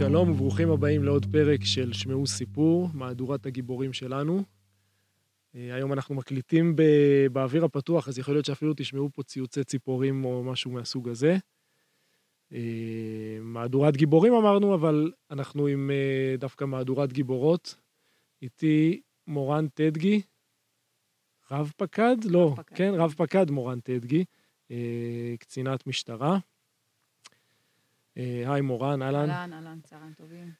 שלום וברוכים הבאים לעוד פרק של שמעו סיפור, מהדורת הגיבורים שלנו. אה, היום אנחנו מקליטים ב- באוויר הפתוח, אז יכול להיות שאפילו תשמעו פה ציוצי ציפורים או משהו מהסוג הזה. אה, מהדורת גיבורים אמרנו, אבל אנחנו עם אה, דווקא מהדורת גיבורות. איתי מורן טדגי, רב פקד? לא, פקד. כן, רב פקד מורן טדגי, קצינת משטרה. אה, היי מורן, אהלן. אהלן, אהלן, צהריים טובים.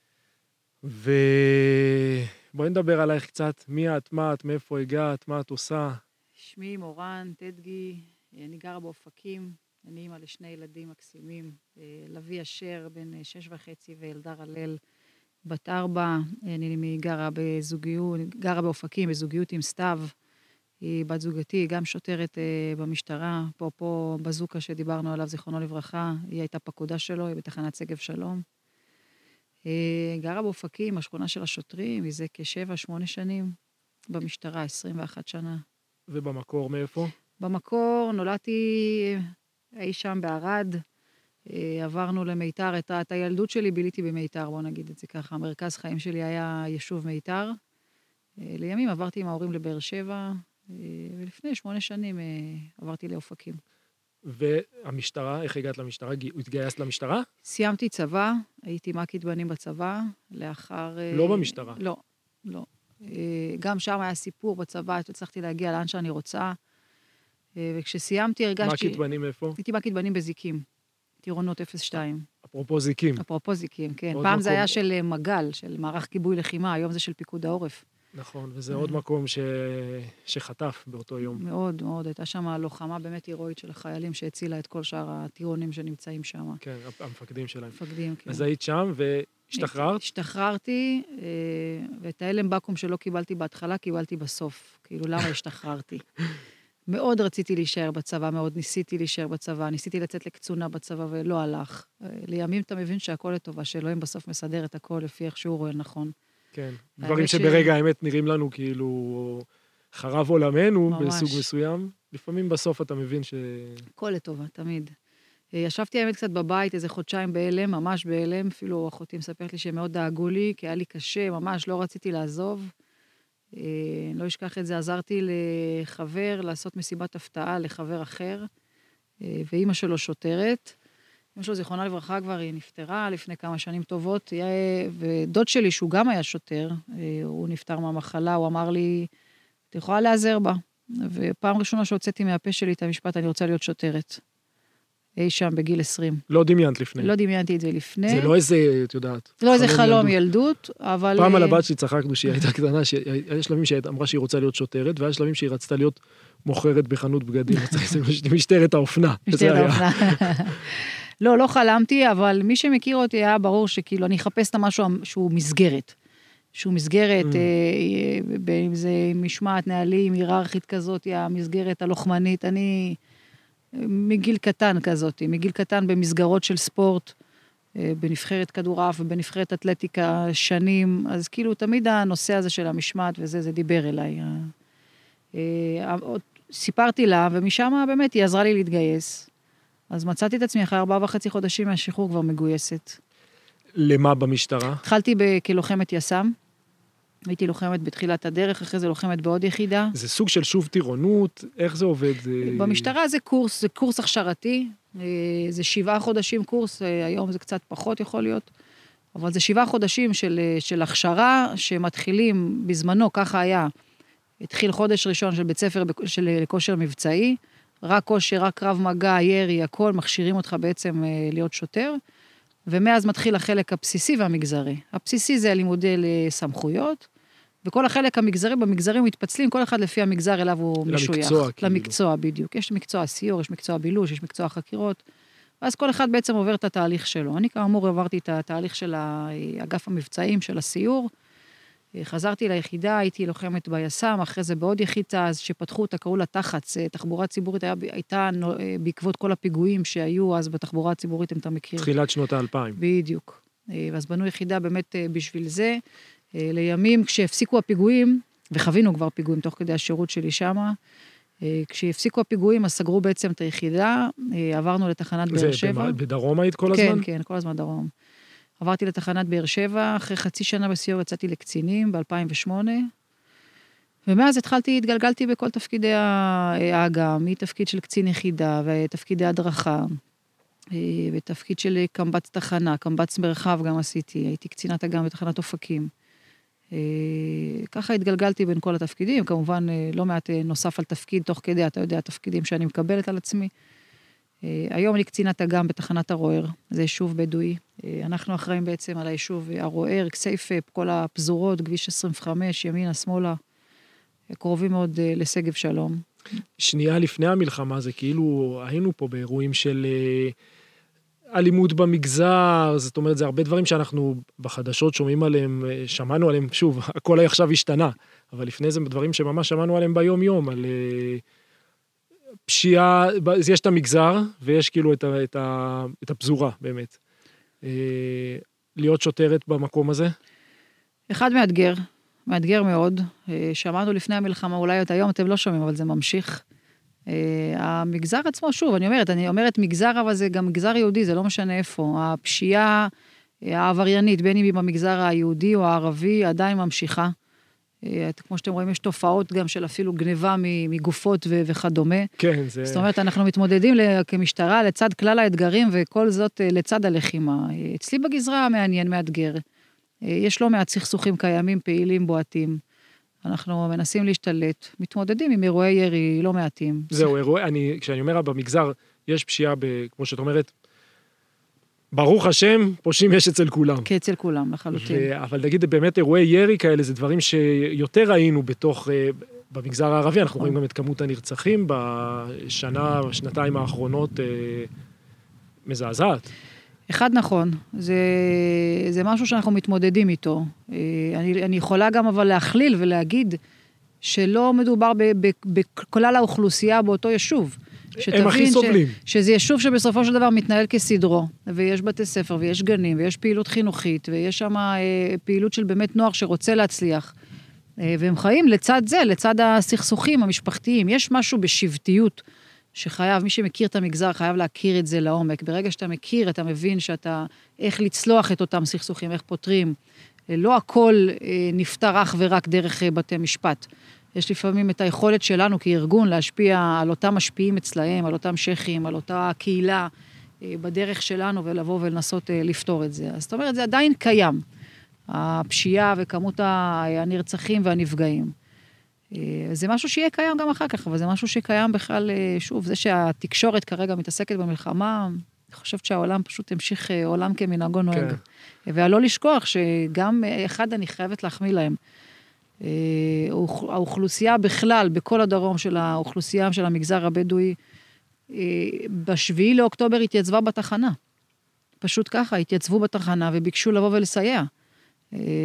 ובואי נדבר עלייך קצת. מי את, מה את, מאיפה הגעת, מה את עושה. שמי מורן טדגי, אני גרה באופקים, אני אימא לשני ילדים מקסימים, אה, לביא אשר, בן אה, שש וחצי, וילדר הלל, בת ארבע. אני גרה בזוגיות, גרה באופקים בזוגיות עם סתיו. היא בת זוגתי, היא גם שוטרת אה, במשטרה, אפרופו בזוקה שדיברנו עליו, זיכרונו לברכה, היא הייתה פקודה שלו, היא בתחנת שגב שלום. אה, גרה באופקים, השכונה של השוטרים, מזה כשבע, שמונה שנים, במשטרה, 21 שנה. ובמקור מאיפה? במקור נולדתי אה, אי שם בערד, אה, עברנו למיתר, את, את הילדות שלי ביליתי במיתר, בוא נגיד את זה ככה. מרכז חיים שלי היה יישוב מיתר. אה, לימים עברתי עם ההורים לבאר שבע, ולפני שמונה שנים אה, עברתי לאופקים. והמשטרה, איך הגעת למשטרה? התגייסת למשטרה? סיימתי צבא, הייתי מ"כית בנים בצבא, לאחר... אה, לא במשטרה. לא, לא. אה, גם שם היה סיפור בצבא, הצלחתי להגיע לאן שאני רוצה. אה, וכשסיימתי הרגשתי... כתבנים איפה? הייתי מ"כית בנים בזיקים, טירונות 02. אפרופו זיקים. אפרופו זיקים, כן. פעם זה מקום. היה של אה, מג"ל, של מערך כיבוי לחימה, היום זה של פיקוד העורף. נכון, וזה עוד מקום ש... שחטף באותו יום. מאוד מאוד, הייתה שם לוחמה באמת הירואית של החיילים שהצילה את כל שאר הטירונים שנמצאים שם. כן, המפקדים שלהם. מפקדים, כן. אז היית שם והשתחררת? השתחררתי, אה, ואת ההלם בקו"ם שלא קיבלתי בהתחלה, קיבלתי בסוף. כאילו, למה השתחררתי? מאוד רציתי להישאר בצבא, מאוד ניסיתי להישאר בצבא, ניסיתי לצאת לקצונה בצבא ולא הלך. אה, לימים אתה מבין שהכל לטובה, שאלוהים בסוף מסדר את הכל לפי איך שהוא רואה נכון. כן. דברים שברגע האמת נראים לנו כאילו חרב עולמנו ממש. בסוג מסוים. לפעמים בסוף אתה מבין ש... הכל לטובה, תמיד. אה, ישבתי האמת קצת בבית איזה חודשיים בהלם, ממש בהלם, אפילו אחותי מספרת לי שהם מאוד דאגו לי, כי היה לי קשה, ממש לא רציתי לעזוב. אה, לא אשכח את זה, עזרתי לחבר לעשות מסיבת הפתעה לחבר אחר, אה, ואימא שלו שוטרת. אמא שלו, זיכרונה לברכה, כבר היא נפטרה לפני כמה שנים טובות, ודוד שלי, שהוא גם היה שוטר, אה, הוא נפטר מהמחלה, הוא אמר לי, את יכולה להיעזר בה. ופעם ראשונה שהוצאתי מהפה שלי את המשפט, אני רוצה להיות שוטרת. אי שם בגיל 20. לא דמיינת לפני. לא דמיינתי את זה לפני. זה לא איזה, את יודעת. לא איזה חלום ילדות. ילדות, אבל... פעם על אה, הבת שלי צחקנו שהיא הייתה קטנה, שהיה שלבים שהיא אמרה שהיא רוצה להיות שוטרת, והיה שלבים שהיא רצתה להיות מוכרת בחנות בגדים, משטרת האופנה. משטרת. האופנה. לא, לא חלמתי, אבל מי שמכיר אותי היה ברור שכאילו אני אחפש את המשהו שהוא מסגרת. שהוא מסגרת, Mm. אה, ב- אם זה משמעת, נהלים, היררכית כזאת, המסגרת הלוחמנית. אני אה, מגיל קטן כזאת, מגיל קטן במסגרות של ספורט, אה, בנבחרת כדורעף ובנבחרת אתלטיקה שנים, אז כאילו תמיד הנושא הזה של המשמעת וזה, זה דיבר אליי. אה, עוד סיפרתי לה, ומשם באמת היא עזרה לי להתגייס. אז מצאתי את עצמי אחרי ארבעה וחצי חודשים מהשחרור כבר מגויסת. למה במשטרה? התחלתי כלוחמת יס"מ, הייתי לוחמת בתחילת הדרך, אחרי זה לוחמת בעוד יחידה. זה סוג של שוב טירונות, איך זה עובד? זה- במשטרה זה קורס, זה קורס הכשרתי, אה, זה שבעה חודשים קורס, אה, היום זה קצת פחות יכול להיות, אבל זה שבעה חודשים של, אה, של הכשרה שמתחילים בזמנו, ככה היה. התחיל חודש ראשון של בית ספר של אה, כושר מבצעי, רק כושר, רק קרב מגע, ירי, הכל, מכשירים אותך בעצם אה, להיות שוטר, ומאז מתחיל החלק הבסיסי והמגזרי. הבסיסי זה הלימודי סמכויות, וכל החלק המגזרי, במגזרים מתפצלים, כל אחד לפי המגזר אליו הוא למקצוע, משוייך. כאילו. למקצוע, בדיוק. יש מקצוע סיור, יש מקצוע בילוש, יש מקצוע חקירות, ואז כל אחד בעצם עובר את התהליך שלו. אני כאמור עברתי את התהליך של אגף המבצעים, של הסיור. חזרתי ליחידה, הייתי לוחמת ביס"מ, אחרי זה בעוד יחידה, אז שפתחו אותה, קראו לה תח"צ, תחבורה ציבורית, היה, הייתה נו- בעקבות כל הפיגועים שהיו אז בתחבורה הציבורית, אם אתה מכיר. תחילת שנות האלפיים. בדיוק. אה, ואז בנו יחידה באמת אה, בשביל זה. אה, לימים, כשהפסיקו הפיגועים, וחווינו כבר פיגועים תוך כדי השירות שלי שמה, אה, כשהפסיקו הפיגועים, אז סגרו בעצם את היחידה, אה, עברנו לתחנת באר שבע. בדרום היית כל כן, הזמן? כן, כל הזמן דרום. עברתי לתחנת באר שבע, אחרי חצי שנה בסיור יצאתי לקצינים ב-2008, ומאז התחלתי, התגלגלתי בכל תפקידי האג"ם, מתפקיד של קצין יחידה ותפקידי הדרכה, אה, ותפקיד של קמב"ץ תחנה, קמב"ץ מרחב גם עשיתי, הייתי קצינת אג"ם בתחנת אופקים. אה, ככה התגלגלתי בין כל התפקידים, כמובן אה, לא מעט נוסף על תפקיד, תוך כדי, אתה יודע, תפקידים שאני מקבלת על עצמי. היום אני קצינת אג"ם בתחנת הרוער, זה יישוב בדואי. אנחנו אחראים בעצם על היישוב הרוער, כסייפה, כל הפזורות, כביש 25, ימינה, שמאלה, קרובים מאוד לשגב שלום. שנייה לפני המלחמה זה כאילו היינו פה באירועים של אלימות במגזר, זאת אומרת, זה הרבה דברים שאנחנו בחדשות שומעים עליהם, שמענו עליהם, שוב, הכל עכשיו השתנה, אבל לפני זה דברים שממש שמענו עליהם ביום-יום, על פשיעה, יש את המגזר ויש כאילו את, ה, את, ה, את הפזורה, באמת. להיות שוטרת במקום הזה? אחד מאתגר, מאתגר מאוד. שמענו לפני המלחמה, אולי את היום אתם לא שומעים, אבל זה ממשיך. אה, המגזר עצמו, שוב, אני אומרת, אני אומרת מגזר, אבל זה גם מגזר יהודי, זה לא משנה איפה. הפשיעה אה, העבריינית, בין אם היא במגזר היהודי או הערבי, עדיין ממשיכה. אה, כמו שאתם רואים, יש תופעות גם של אפילו גניבה מגופות וכדומה. כן, זה... זאת אומרת, אנחנו מתמודדים כמשטרה לצד כלל האתגרים, וכל זאת לצד הלחימה. אצלי בגזרה מעניין, מאתגר. יש לא מעט סכסוכים קיימים, פעילים, בועטים. אנחנו מנסים להשתלט, מתמודדים עם אירועי ירי לא מעטים. זהו, אירועי, אני, כשאני אומר במגזר, יש פשיעה, ב, כמו שאת אומרת, ברוך השם, פושעים יש אצל כולם. כן, אצל כולם, לחלוטין. ו, אבל נגיד, באמת אירועי ירי כאלה, זה דברים שיותר ראינו בתוך, אה, במגזר הערבי, אנחנו רואים גם את כמות הנרצחים בשנה, בשנתיים האחרונות, אה, מזעזעת. אחד נכון, זה, זה משהו שאנחנו מתמודדים איתו. אה, אני, אני יכולה גם אבל להכליל ולהגיד שלא מדובר בכלל האוכלוסייה באותו יישוב. הם הכי סובלים. ש, שזה יישוב שבסופו של דבר מתנהל כסדרו, ויש בתי ספר, ויש גנים, ויש פעילות חינוכית, ויש שם אה, פעילות של באמת נוער שרוצה להצליח. אה, והם חיים לצד זה, לצד הסכסוכים המשפחתיים. יש משהו בשבטיות. שחייב, מי שמכיר את המגזר חייב להכיר את זה לעומק. ברגע שאתה מכיר, אתה מבין שאתה, איך לצלוח את אותם סכסוכים, איך פותרים. לא הכל אה, נפתר אך ורק דרך אה, בתי משפט. יש לפעמים את היכולת שלנו כארגון להשפיע על אותם משפיעים אצלהם, על אותם שייחים, על אותה קהילה, אה, בדרך שלנו, ולבוא ולנסות לפתור את זה. אז זאת אומרת, זה עדיין קיים, הפשיעה וכמות הנרצחים והנפגעים. אה, זה משהו שיהיה קיים גם אחר כך, אבל זה משהו שקיים בכלל, אה, שוב, זה שהתקשורת כרגע מתעסקת במלחמה, אני חושבת שהעולם פשוט המשיך אה, עולם כמנהגו נוהג. כן. ולא לשכוח שגם, אחד, אני חייבת להחמיא להם. האוכלוסייה בכלל, בכל הדרום של האוכלוסייה של המגזר הבדואי, בשביעי לאוקטובר התייצבה בתחנה. פשוט ככה, התייצבו בתחנה וביקשו לבוא ולסייע.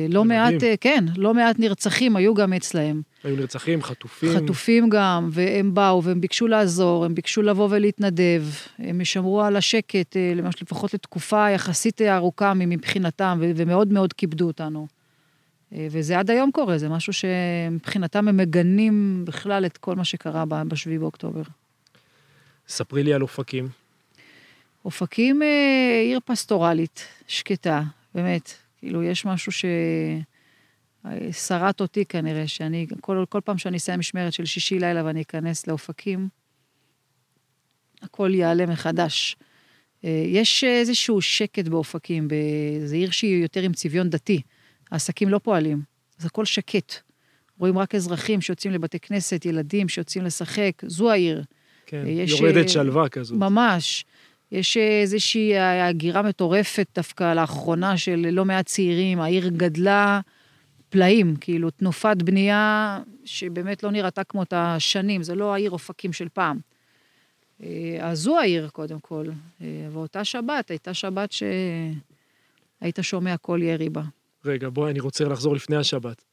לא מעט, כן, לא מעט נרצחים היו גם אצלהם. היו נרצחים, חטופים. חטופים גם, והם באו והם ביקשו לעזור, הם ביקשו לבוא ולהתנדב, הם שמרו על השקט, אה, לפחות לתקופה יחסית ארוכה מבחינתם, ומאוד מאוד כיבדו אותנו. אה, וזה עד היום קורה, זה משהו שמבחינתם הם מגנים בכלל את כל מה שקרה ב-7 באוקטובר. ספרי לי על אופקים. אופקים אה, עיר פסטורלית, שקטה, באמת. כאילו, יש משהו ש... שרט אותי כנראה, שאני, כל, כל פעם שאני אסיים משמרת של שישי לילה ואני אכנס לאופקים, הכל יעלה מחדש. אה, יש איזשהו שקט באופקים, זו עיר שהיא יותר עם צביון דתי. העסקים לא פועלים, אז הכל שקט. רואים רק אזרחים שיוצאים לבתי כנסת, ילדים שיוצאים לשחק, זו העיר. כן, יש, יורדת שלווה כזאת. ממש. יש איזושהי הגירה מטורפת דווקא לאחרונה של לא מעט צעירים, העיר גדלה פלאים, כאילו תנופת בנייה שבאמת לא נראתה כמות השנים, זה לא העיר אופקים של פעם. אה, אז זו העיר קודם כל, אה, ואותה שבת הייתה שבת שהיית שומע כל ירי בה. רגע, בואי, אני רוצה לחזור לפני השבת.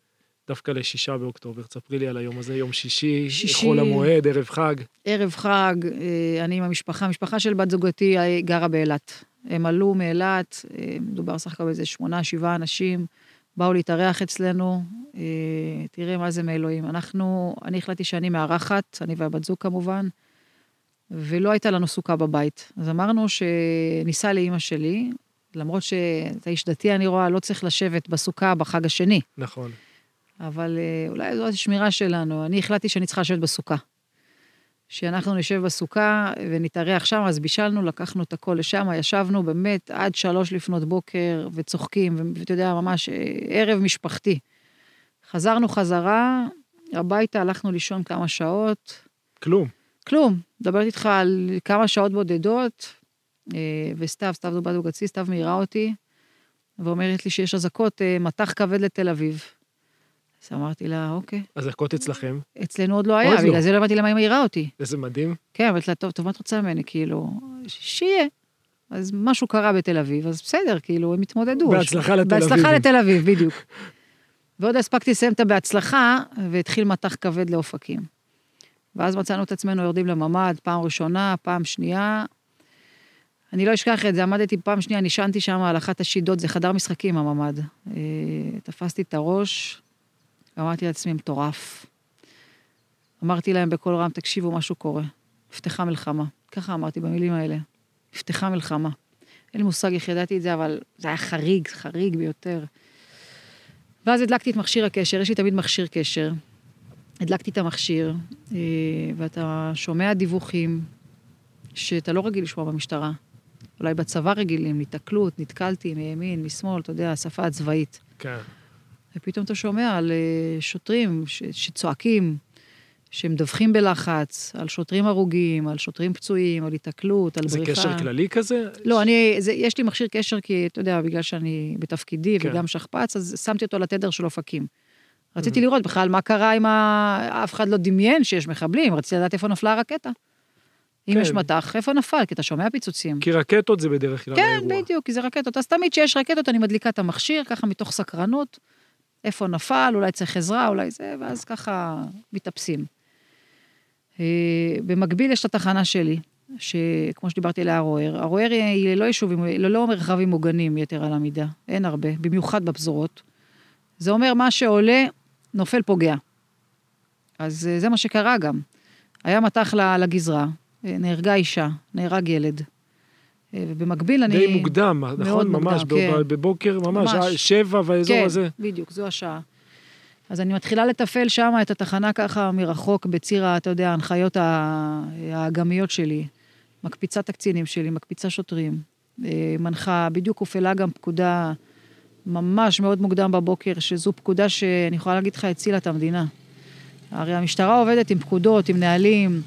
דווקא לשישה באוקטובר, ספרי לי על היום הזה, יום שישי, שישי, חול המועד, ערב חג. ערב חג, אה, אני עם המשפחה, המשפחה של בת זוגתי גרה באילת. הם עלו מאילת, מדובר סך הכל באיזה שמונה, שבעה אנשים. באו להתארח אצלנו, אה, תראה מה זה מאלוהים. אנחנו, אני החלטתי שאני מארחת, אני והבת זוג כמובן, ולא הייתה לנו סוכה בבית. אז אמרנו שניסע לאימא שלי, למרות שאתה איש דתי, אני רואה, לא צריך לשבת בסוכה בחג השני. נכון. אבל אה, אולי זו השמירה שלנו. אני החלטתי שאני צריכה לשבת בסוכה. שאנחנו נשב בסוכה ונתארח שם, אז בישלנו, לקחנו את הכל לשם, ישבנו באמת עד שלוש לפנות בוקר וצוחקים, ואתה יודע, ממש אה, ערב משפחתי. חזרנו חזרה, הביתה, הלכנו לישון כמה שעות. כלום. כלום. מדברת איתך על כמה שעות בודדות, וסתיו, סתיו זובת אבוגציס, סתיו מעירה אותי, ואומרת לי שיש אזעקות, אה, מטח כבד לתל אביב. אז אמרתי לה, אוקיי. אזעקות אצלכם. אצלנו עוד לא היה. בגלל זה לא הבנתי למה היא מעירה אותי. איזה מדהים. כן, אמרתי לה, טוב, טוב, מה את רוצה ממני? כאילו, שיהיה. אז משהו קרה בתל אביב, אז בסדר, כאילו, הם התמודדו. בהצלחה לתל אביב. בהצלחה לתל אביב, בדיוק. ועוד הספקתי לסיים את הבהצלחה, והתחיל מטח כבד לאופקים. ואז מצאנו את עצמנו יורדים לממ"ד, פעם ראשונה, פעם שנייה. אני לא אשכח את זה, עמדתי פעם שנייה, נשענתי שם על אחת השידות, זה חדר משחקים, הממ"ד. אה, תפסתי את הראש, אמרתי לעצמי, מטורף. אמרתי להם בקול רם, תקשיבו, משהו קורה. נפתחה מלחמה. ככה אמרתי במילים האלה. נפתחה מלחמה. אין לי מושג איך ידעתי את זה, אבל זה היה חריג, חריג ביותר. ואז הדלקתי את מכשיר הקשר, יש לי תמיד מכשיר קשר. הדלקתי את המכשיר, אה, ואתה שומע דיווחים שאתה לא רגיל לשמוע במשטרה. אולי בצבא רגילים, התקלות, נתקלתי מימין, משמאל, אתה יודע, השפה הצבאית. כן. ופתאום אתה שומע על אה, שוטרים ש- שצועקים, שמדווחים בלחץ, על שוטרים הרוגים, על שוטרים פצועים, על היתקלות, על זה בריחה. קשר כללי כזה? לא, אני, זה, יש לי מכשיר קשר כי, אתה יודע, בגלל שאני בתפקידי כן. וגם שכפ"ץ, אז שמתי אותו לתדר של אופקים. רציתי לראות בכלל מה קרה עם ה... אף אחד לא דמיין שיש מחבלים, רציתי לדעת איפה נפלה הרקטה. אם כן. יש מטח, איפה נפל? כי אתה שומע פיצוצים. כי רקטות זה בדרך כלל כן, האירוע. בדיוק, כי זה רקטות. אז תמיד כשיש רקטות, אני מדליקה את המכשיר, ככה מתוך סקרנות, איפה נפל, אולי צריך עזרה, אולי זה, ואז ככה מתאפסים. אה, במקביל יש את התחנה שלי, שכמו שדיברתי עליה, ערוער. ערוער היא ללא יישובים, ללא מרחבים מוגנים יתר על המידה, אין הרבה, במיוחד בפזורות. זה אומר, מה שעולה, נופל פוגע. אז אה, זה מה שקרה גם. היה מטח לגזרה, נהרגה אישה, נהרג ילד. אה, ובמקביל אני... די מוקדם, נכון? מוקדם, ממש, כן. בב- בבוקר, ממש, ממש. אה, שבע והאזור כן, הזה. בדיוק, זו השעה. אז אני מתחילה לתפעל שם את התחנה ככה מרחוק, בציר, אתה יודע, ההנחיות האגמיות שלי. מקפיצה את הקצינים שלי, מקפיצה שוטרים. אה, מנחה, בדיוק הופעלה גם פקודה ממש מאוד מוקדם בבוקר, שזו פקודה שאני יכולה להגיד לך, הצילה את המדינה. הרי המשטרה עובדת עם פקודות, עם נהלים.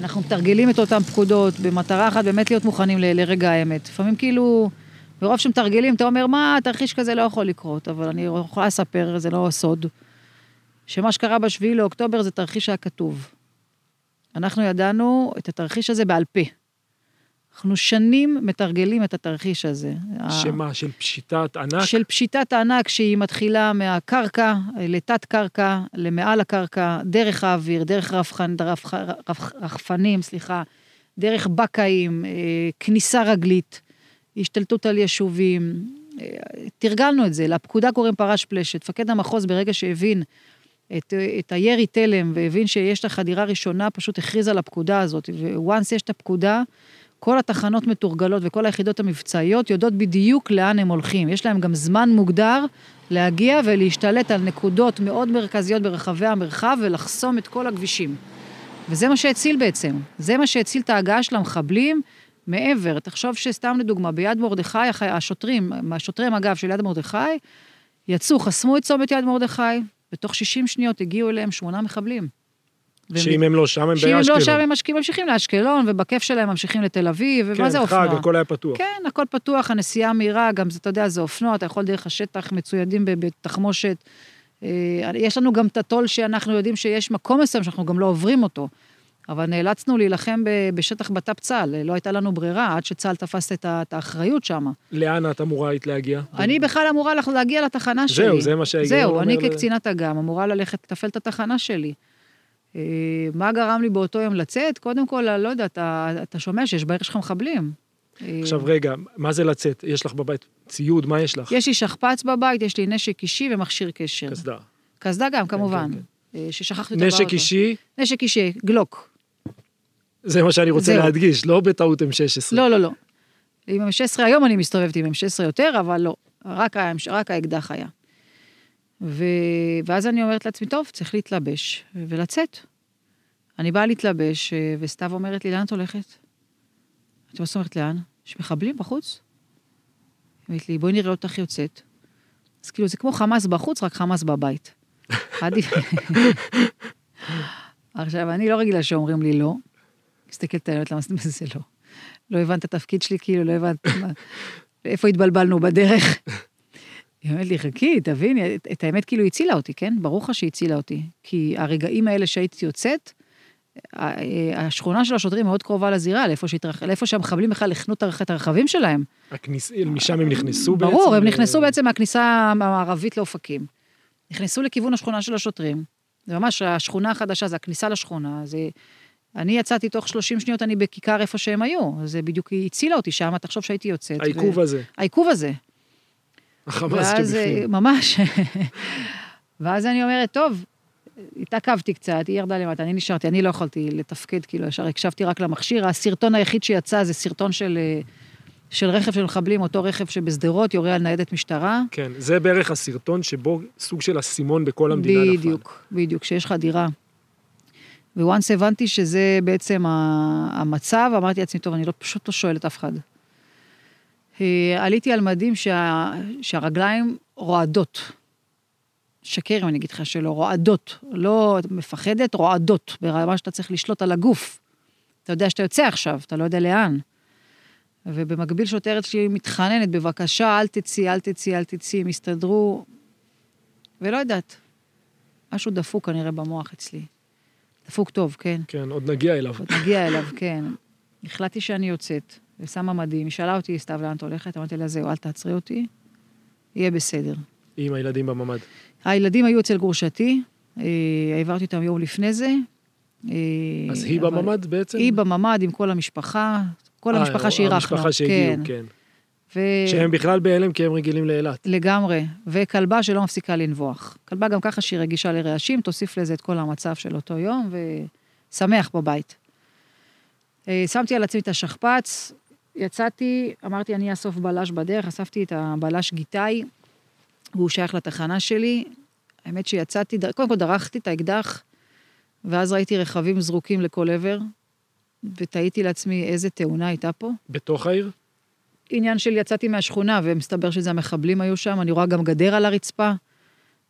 אנחנו מתרגלים את אותן פקודות במטרה אחת, באמת להיות מוכנים ל- לרגע האמת. לפעמים כאילו, מרוב שמתרגלים, אתה אומר, מה, תרחיש כזה לא יכול לקרות, אבל אני יכולה לספר, זה לא סוד, שמה שקרה בשביעי לאוקטובר זה תרחיש שהיה כתוב. אנחנו ידענו את התרחיש הזה בעל פה. אנחנו שנים מתרגלים את התרחיש הזה. שמה, של פשיטת ענק? של פשיטת הענק שהיא מתחילה מהקרקע לתת קרקע, למעל הקרקע, דרך האוויר, דרך רפחנ, רפח, רפח, רחפנים, סליחה, דרך בקעים, אה, כניסה רגלית, השתלטות על יישובים. אה, תרגלנו את זה, לפקודה קוראים פרש פלשת. מפקד המחוז ברגע שהבין את, את הירי תלם והבין שיש את החדירה הראשונה, פשוט הכריז על הפקודה הזאת. וואנס יש את הפקודה, כל התחנות מתורגלות וכל היחידות המבצעיות יודעות בדיוק לאן הם הולכים. יש להם גם זמן מוגדר להגיע ולהשתלט על נקודות מאוד מרכזיות ברחבי המרחב ולחסום את כל הכבישים. וזה מה שהציל בעצם. זה מה שהציל את ההגעה של המחבלים מעבר. תחשוב שסתם לדוגמה, ביד מרדכי, השוטרים, השוטרי מג"ב של יד מרדכי, יצאו, חסמו את צומת יד מרדכי, בתוך 60 שניות הגיעו אליהם שמונה מחבלים. שאם הם לא שם, הם שאם הם באשקלון. לא שם, הם משקיעים, ממשיכים לאשקלון, ובכיף שלהם ממשיכים לתל אביב, ומה כן, זה חג, אופנוע? הכל היה פתוח. כן, הכל פתוח, הנסיעה מהירה, גם זה, אתה יודע, זה אופנוע, אתה יכול דרך השטח, מצוידים בתחמושת. אה, יש לנו גם את הטול שאנחנו יודעים שיש מקום מסוים שאנחנו גם לא עוברים אותו. אבל נאלצנו להילחם בשטח בט"פ צה"ל, לא הייתה לנו ברירה עד שצה"ל תפס את האחריות שם. לאן את אמורה היית להגיע? אני בכלל אמורה להגיע לתחנה שלי. זהו, זה מה שההיגיון זהו, אני ל- כקצינת אג"ם אמורה ללכת לתפעל את התחנה שלי. אה, מה גרם לי באותו יום לצאת? קודם כל, לא יודעת, אתה, אתה שומע שיש בעיר שלך מחבלים. אה, עכשיו רגע, מה זה לצאת? יש לך בבית ציוד, מה יש לך? יש לי שכפ"ץ בבית, יש לי נשק אישי ומכשיר קשר. קסדה. קסדה גם, כמובן. כן, אה, ששכחתי באוטו. נשק אישי, נשק אישי, גלוק. זה מה שאני רוצה זהו. להדגיש, לא בטעות M16. לא, לא, לא. עם M16, היום אני מסתובבת עם M16 יותר, אבל לא, רק, רק האקדח היה. ו... ואז אני אומרת לעצמי, טוב, צריך להתלבש ולצאת. אני באה להתלבש, אה, וסתיו אומרת לי, לאן את הולכת? אמרתי, מה זאת אומרת לאן? יש מחבלים בחוץ? היא אומרת לי, בואי נראה אותך יוצאת. אז כאילו, זה כמו חמאס בחוץ, רק חמאס בבית. עכשיו, אני לא רגילה שאומרים לי לא. מסתכלת עליהם, למה זה לא? לא הבנת את התפקיד שלי, כאילו, לא הבנת. איפה התבלבלנו בדרך? היא אומרת לי, חכי, תביני, את, את האמת כאילו הצילה אותי, כן? ברור לך שהיא הצילה אותי. כי הרגעים האלה שהייתי יוצאת, אה, השכונה של השוטרים מאוד קרובה לזירה, לאיפה, שהתרח... לאיפה שהמחבלים בכלל החנו את הרכ- את הרכבים שלהם. הכניס... משם הם נכנסו בעצם? ברור, הם אה, נכנסו בעצם מהכניסה המערבית לאופקים. נכנסו לכיוון השכונה של השוטרים. זה ממש, השכונה החדשה, זה הכניסה לשכונה. זה... אני יצאתי תוך 30 שניות, אני בכיכר איפה שהם היו. זה בדיוק, היא הצילה אותי שם, תחשוב שהייתי יוצאת. העיכוב ו... הזה, העיכוב הזה. החמאס אה, שבפנים. ממש. ואז אני אומרת, טוב, התעכבתי קצת, היא ירדה למטה, אני נשארתי, אני לא יכולתי לתפקד, כאילו, ישר הקשבתי רק למכשיר. הסרטון היחיד שיצא זה סרטון של, אה, של רכב של מחבלים, אותו רכב שבשדרות יורה על ניידת משטרה. כן, זה בערך הסרטון שבו סוג של אסימון בכל המדינה נפל. בדיוק, בדיוק, שיש לך דירה. וואנס הבנתי שזה בעצם המצב, אמרתי לעצמי, טוב, אני לא, פשוט לא שואלת אף אחד. אה, עליתי על מדים שה, שהרגליים רועדות. שקר אם אני אגיד לך שלא, רועדות. לא מפחדת, רועדות, ברמה שאתה צריך לשלוט על הגוף. אתה יודע שאתה יוצא עכשיו, אתה לא יודע לאן. ובמקביל שוטרת שלי מתחננת, בבקשה, אל תצאי, אל תצאי, אל תצאי, הם יסתדרו. ולא יודעת. משהו דפוק כנראה במוח אצלי. דפוק טוב, כן. כן, עוד נגיע אליו. עוד נגיע אליו, כן. החלטתי שאני יוצאת, ושמה מדים, היא שאלה אותי, סתיו, לאן את הולכת? אמרתי לה, זהו, אל תעצרי אותי, יהיה בסדר. עם הילדים בממ"ד. הילדים היו אצל גרושתי, אה, העברתי אותם יום לפני זה. אה, אז היא אבל- בממ"ד בעצם? היא בממ"ד עם כל המשפחה, כל אה, המשפחה שאירחנו. המשפחה שהגיעו, כן. כן. ו... שהם בכלל בהלם כי הם רגילים לאילת. לגמרי, וכלבה שלא מפסיקה לנבוח. כלבה גם ככה שהיא רגישה לרעשים, תוסיף לזה את כל המצב של אותו יום, ושמח בבית. שמתי על עצמי את השכפ"ץ, יצאתי, אמרתי, אני אאסוף בלש בדרך, אספתי את הבלש גיטאי, והוא שייך לתחנה שלי. האמת שיצאתי, קודם כל דרכתי את האקדח, ואז ראיתי רכבים זרוקים לכל עבר, ותהיתי לעצמי איזה תאונה הייתה פה. בתוך העיר? עניין של יצאתי מהשכונה, ומסתבר שזה המחבלים היו שם, אני רואה גם גדר על הרצפה,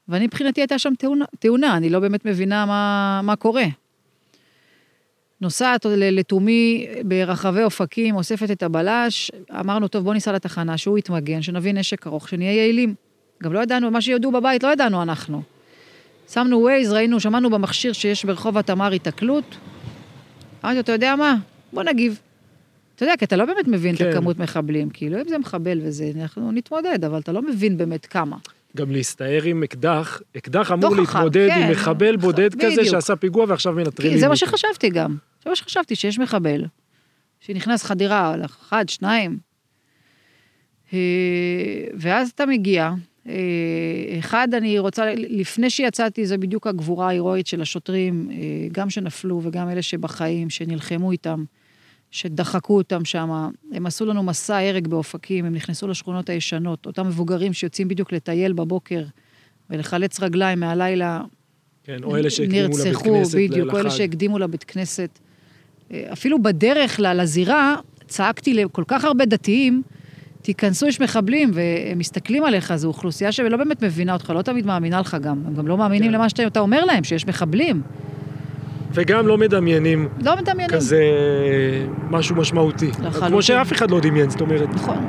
ואני מבחינתי הייתה שם תאונה, תאונה אני לא באמת מבינה מה, מה קורה. נוסעת לתומי ברחבי אופקים, אוספת את הבלש, אמרנו, טוב, בוא ניסע לתחנה, שהוא יתמגן, שנביא נשק ארוך, שנהיה יעילים. גם לא ידענו, מה שידעו בבית, לא ידענו אנחנו. שמנו ווייז, ראינו, שמענו במכשיר שיש ברחוב התמר היתקלות. אמרתי, אתה יודע מה? בוא נגיב. אתה יודע, כי אתה לא באמת מבין כן. את הכמות מחבלים. כאילו, אם זה מחבל וזה, אנחנו נתמודד, אבל אתה לא מבין באמת כמה. גם להסתער עם אקדח, אקדח אמור חכם, להתמודד כן. עם מחבל בודד כזה בדיוק. שעשה פיגוע ועכשיו מנטרלים כי זה מה. שחשבתי גם. זה מה שחשבתי, שיש מחבל, שנכנס חדירה, אחד, שניים. אה, ואז אתה מגיע. אה, אחד, אני רוצה, לפני שיצאתי, זה בדיוק הגבורה ההירואית של השוטרים, אה, גם שנפלו וגם אלה שבחיים, שנלחמו איתם, שדחקו אותם שם. הם עשו לנו מסע הרג באופקים, הם נכנסו לשכונות הישנות, אותם מבוגרים שיוצאים בדיוק לטייל בבוקר ולחלץ רגליים מהלילה, כן, או אלה שהקדימו לבית נרצחו, כנסת בדיוק, או אלה. שהקדימו לבית כנסת. אפילו בדרך לזירה, צעקתי לכל כך הרבה דתיים, תיכנסו, יש מחבלים, והם מסתכלים עליך, זו אוכלוסייה שלא באמת מבינה אותך, לא תמיד מאמינה לך גם. הם גם לא מאמינים כן. למה שאתה אומר להם, שיש מחבלים. וגם לא מדמיינים לא מדמיינים. כזה משהו משמעותי. לחלוטין. כמו שאף אחד לא דמיין, זאת אומרת. נכון.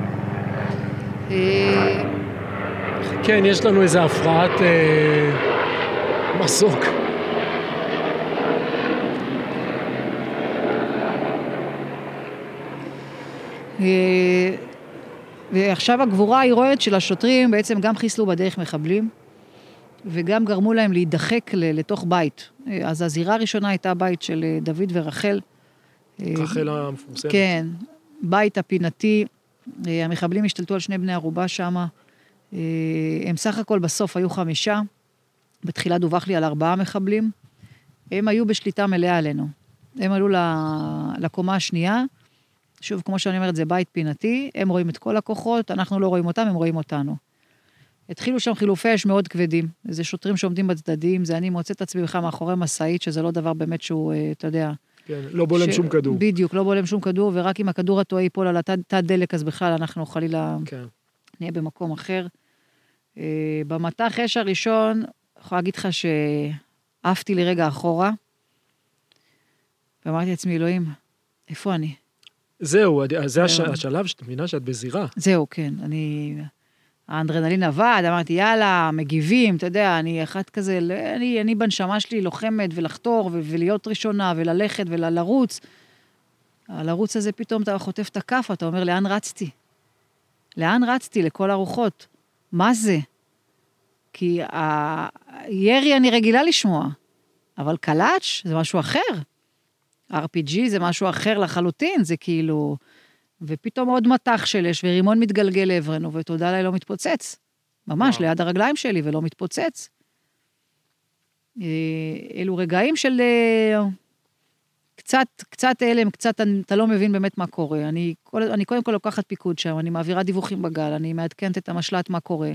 אה, כן, יש לנו איזה הפרעת אה, מסוק. ועכשיו הגבורה ההירואית של השוטרים בעצם גם חיסלו בדרך מחבלים, וגם גרמו להם להידחק לתוך בית. אה, אז הזירה הראשונה הייתה בית של אה, דוד ורחל. אה, רחל המפורסמת. כן, בית הפינתי, אה, המחבלים השתלטו על שני בני ערובה שם. אה, הם סך הכל בסוף היו חמישה, בתחילה דווח לי על ארבעה מחבלים. הם היו בשליטה מלאה עלינו. הם עלו לקומה השנייה, שוב, כמו שאני אומרת, זה בית פינתי, הם רואים את כל הכוחות, אנחנו לא רואים אותם, הם רואים אותנו. התחילו שם חילופי אש מאוד כבדים. זה שוטרים שעומדים בצדדים, זה אני מוצא את עצמי בכלל מאחורי משאית, שזה לא דבר באמת שהוא, אה, אתה יודע... כן, לא בולם ש... שום כדור. בדיוק, לא בולם שום כדור, ורק אם הכדור הטועה ייפול על התא דלק, אז בכלל אנחנו חלילה כן. נהיה במקום אחר. אה, במטח אש הראשון, אני יכולה להגיד לך שעפתי לרגע אחורה, ואמרתי לעצמי, אלוהים, איפה אני? זהו, זה הש... השלב שאת מבינה שאת בזירה. זהו, כן. אני... האנדרנלין עבד, אמרתי, יאללה, מגיבים, אתה יודע, אני אחת כזה, אני, אני בנשמה שלי לוחמת ולחתור ו- ולהיות ראשונה וללכת ולרוץ. לרוץ הזה פתאום אתה חוטף את הכאפה, אתה אומר, לאן רצתי? לאן רצתי? לכל הרוחות. מה זה? כי הירי אני רגילה לשמוע, אבל קלאץ' זה משהו אחר. RPG זה משהו אחר לחלוטין, זה כאילו... ופתאום עוד מטח של אש ורימון מתגלגל לעברנו, ותודה לאל לא מתפוצץ. ממש, וואו. ליד הרגליים שלי, ולא מתפוצץ. אה, אלו רגעים של אה, קצת, קצת הלם, קצת אתה לא מבין באמת מה קורה. אני, אני קודם כל לוקחת פיקוד שם, אני מעבירה דיווחים בגל, אני מעדכנת את המשל"ט מה קורה.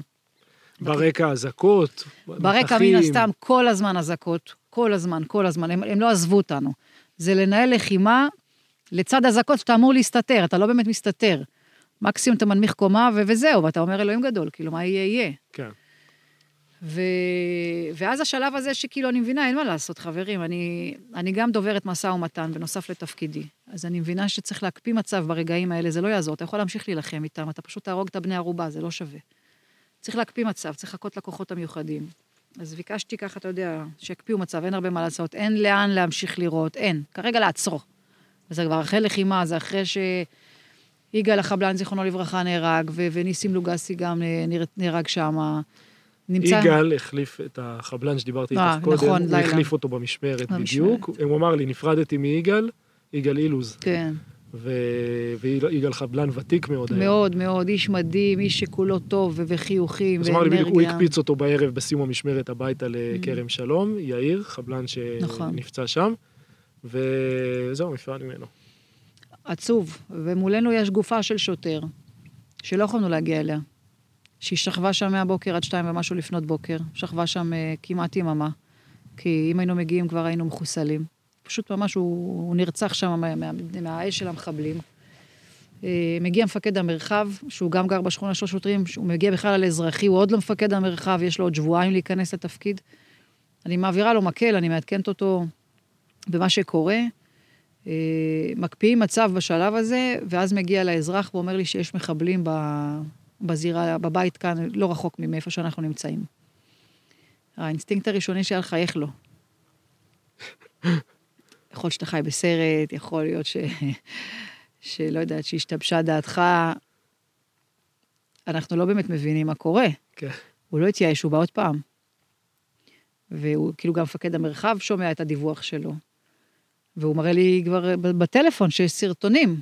ברקע אזעקות, ברקע מן הסתם כל הזמן אזעקות, כל הזמן, כל הזמן, הם, הם לא עזבו אותנו. זה לנהל לחימה לצד אזעקות שאתה אמור להסתתר, אתה לא באמת מסתתר. מקסימום אתה מנמיך קומה ו- וזהו, ואתה אומר אלוהים גדול, כאילו, מה יהיה, יהיה. כן. ו... ואז השלב הזה שכאילו, אני מבינה, אין מה לעשות, חברים, אני, אני גם דוברת משא ומתן בנוסף לתפקידי. אז אני מבינה שצריך להקפיא מצב ברגעים האלה, זה לא יעזור, אתה יכול להמשיך להילחם איתם, אתה פשוט תהרוג את הבני ערובה, זה לא שווה. צריך להקפיא מצב, צריך לחכות לכוחות המיוחדים. אז ביקשתי ככה, אתה יודע, שיקפיאו מצב, אין הרבה מה לעשות, אין לאן להמשיך לראות, אין. כרגע לעצרו. וזה כבר אחרי לחימה, זה אחרי שיגאל החבלן, זיכרונו לברכה, נהרג, ו- וניסים לוגסי גם נהרג שם. נמצא... יגאל החליף את החבלן שדיברתי איתך אה, קודם, נכון, הוא לילה. החליף אותו במשמרת בדיוק. הוא אמר לי, נפרדתי מיגאל, יגאל אילוז. כן. ויגאל חבלן ותיק מאוד היה. מאוד, מאוד, איש מדהים, איש שכולו טוב וחיוכים ואנרגיה. אז אמר לי, בדיוק הוא הקפיץ אותו בערב בסיום המשמרת הביתה לכרם שלום, יאיר, חבלן נכון. שנפצע נכון. שם. וזהו, נפרד ממנו. עצוב, ומולנו יש גופה של שוטר, שלא יכולנו להגיע אליה. שהיא שכבה שם מהבוקר עד שתיים ומשהו לפנות בוקר. שכבה שם uh, כמעט יממה. כי אם היינו מגיעים כבר היינו מחוסלים. פשוט ממש הוא, הוא נרצח שם מה, מה, מהאש של המחבלים. Uh, מגיע מפקד המרחב, שהוא גם גר בשכונה של השוטרים, הוא מגיע בכלל על אזרחי, הוא עוד לא מפקד המרחב, יש לו עוד שבועיים להיכנס לתפקיד. אני מעבירה לו מקל, אני מעדכנת אותו במה שקורה. אה, מקפיאים מצב בשלב הזה, ואז מגיע לאזרח ואומר לי שיש מחבלים בזירה, בבית כאן, לא רחוק מאיפה שאנחנו נמצאים. האינסטינקט הראשוני שהיה לחייך לו. יכול להיות שאתה חי בסרט, יכול להיות ש... שלא יודעת, שהשתבשה דעתך. אנחנו לא באמת מבינים מה קורה. כן. הוא לא התייאש, הוא בא עוד פעם. והוא, כאילו גם מפקד המרחב שומע את הדיווח שלו. והוא מראה לי כבר בטלפון שיש סרטונים.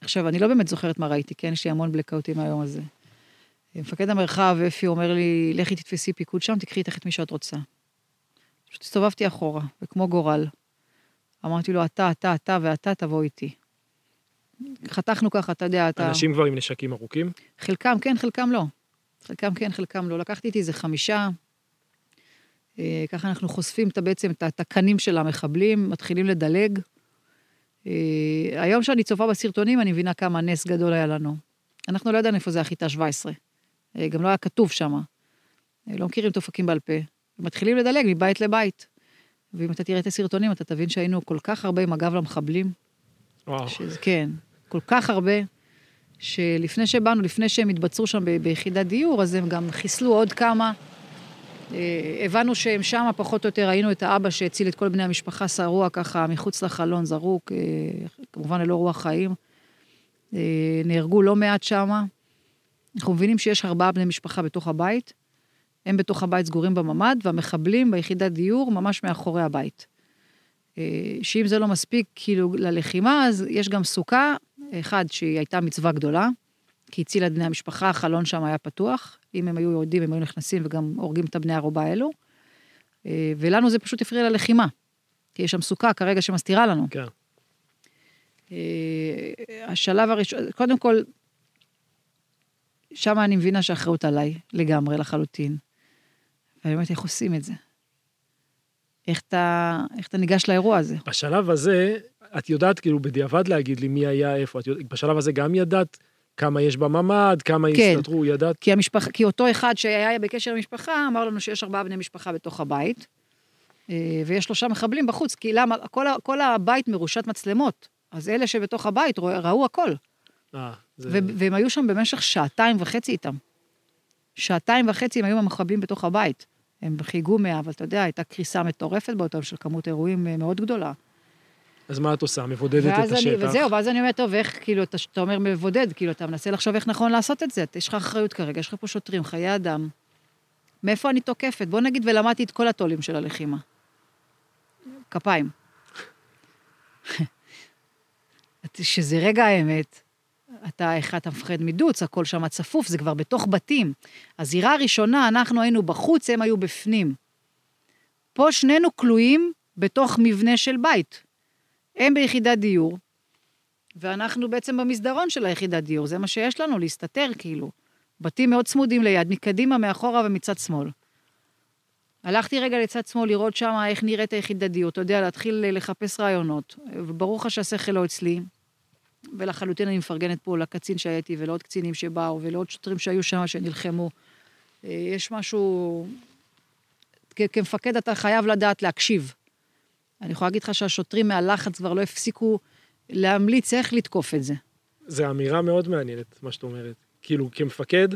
עכשיו, אני לא באמת זוכרת מה ראיתי, כן? יש לי המון בלקאוטים מהיום הזה. מפקד המרחב, אפי, אומר לי, לכי תתפסי פיקוד שם, תקחי איתך את מי שאת רוצה. פשוט הסתובבתי אחורה, וכמו גורל. אמרתי לו, אתה, אתה, אתה ואתה תבוא איתי. חתכנו ככה, אתה יודע, אתה... אנשים כבר עם נשקים ארוכים? חלקם כן, חלקם לא. חלקם כן, חלקם לא. לקחתי איתי איזה חמישה, אה, ככה אנחנו חושפים את, בעצם את הקנים של המחבלים, מתחילים לדלג. אה, היום שאני צופה בסרטונים, אני מבינה כמה נס גדול היה לנו. אנחנו לא ידענו איפה זה החיטה 17. אה, גם לא היה כתוב שם. לא מכירים את אופקים בעל פה. מתחילים לדלג מבית לבית. ואם אתה תראה את הסרטונים, אתה תבין שהיינו כל כך הרבה עם הגב למחבלים. וואו. שזה, כן, כל כך הרבה, שלפני שבאנו, לפני שהם התבצרו שם ביחידת דיור, אז הם גם חיסלו עוד כמה. אה, הבנו שהם שמה, פחות או יותר, ראינו את האבא שהציל את כל בני המשפחה, שרוע ככה מחוץ לחלון, זרוק, אה, כמובן ללא רוח חיים. אה, נהרגו לא מעט שמה. אנחנו מבינים שיש ארבעה בני משפחה בתוך הבית. הם בתוך הבית סגורים בממ"ד, והמחבלים ביחידת דיור ממש מאחורי הבית. שאם זה לא מספיק, כאילו, ללחימה, אז יש גם סוכה, אחד, שהיא הייתה מצווה גדולה, כי הצילה את בני המשפחה, החלון שם היה פתוח. אם הם היו יורדים, הם היו נכנסים וגם הורגים את הבני ערובה האלו. אה, ולנו זה פשוט הפריע ללחימה. כי יש שם סוכה כרגע שמסתירה לנו. כן. אה, השלב הראשון, קודם כל, שם אני מבינה שהאחריות עליי לגמרי, לחלוטין. ואני אומרת, איך עושים את זה? איך אתה, איך אתה ניגש לאירוע הזה? בשלב הזה, את יודעת כאילו בדיעבד להגיד לי מי היה איפה, את יודעת, בשלב הזה גם ידעת כמה יש בממ"ד, כמה כן. הסתתרו, ידעת? כי, המשפחה, כי אותו אחד שהיה בקשר עם משפחה, אמר לנו שיש ארבעה בני משפחה בתוך הבית, אה, ויש שלושה מחבלים בחוץ, כי למה? כל, כל הבית מרושת מצלמות, אז אלה שבתוך הבית ראו, ראו הכל, אה, זה... והם היו שם במשך שעתיים וחצי איתם. שעתיים וחצי הם היו המחבלים בתוך הבית. הם חייגו מה, אבל אתה יודע, הייתה קריסה מטורפת באותו של כמות אירועים אה, מאוד גדולה. אז מה את עושה? מבודדת את ואז אני, השטח? וזהו, ואז אני אומרת, טוב, איך, כאילו, אתה, אתה אומר מבודד, כאילו, אתה מנסה לחשוב איך נכון לעשות את זה. יש לך אחריות כרגע, יש לך פה שוטרים, חיי אדם. מאיפה אני תוקפת? בוא נגיד, ולמדתי את כל הטולים של הלחימה. כפיים. שזה רגע האמת, אתה, איך אתה מפחד מדוץ, הכל שם צפוף, זה כבר בתוך בתים. הזירה הראשונה, אנחנו היינו בחוץ, הם היו בפנים. פה שנינו כלואים בתוך מבנה של בית. הם ביחידת דיור, ואנחנו בעצם במסדרון של היחידת דיור, זה מה שיש לנו, להסתתר כאילו. בתים מאוד צמודים ליד, מקדימה, מאחורה ומצד שמאל. הלכתי רגע לצד שמאל לראות שם איך נראית היחידת דיור, אתה יודע, להתחיל לחפש רעיונות. וברור לך שהשכל לא אצלי, ולחלוטין אני מפרגנת פה לקצין שהייתי, ולעוד קצינים שבאו, ולעוד שוטרים שהיו שם שנלחמו. אה, יש משהו... כ- כמפקד אתה חייב לדעת להקשיב. אני יכולה להגיד לך שהשוטרים מהלחץ כבר לא הפסיקו להמליץ איך לתקוף את זה. זו אמירה מאוד מעניינת, מה שאת אומרת. כאילו, כמפקד,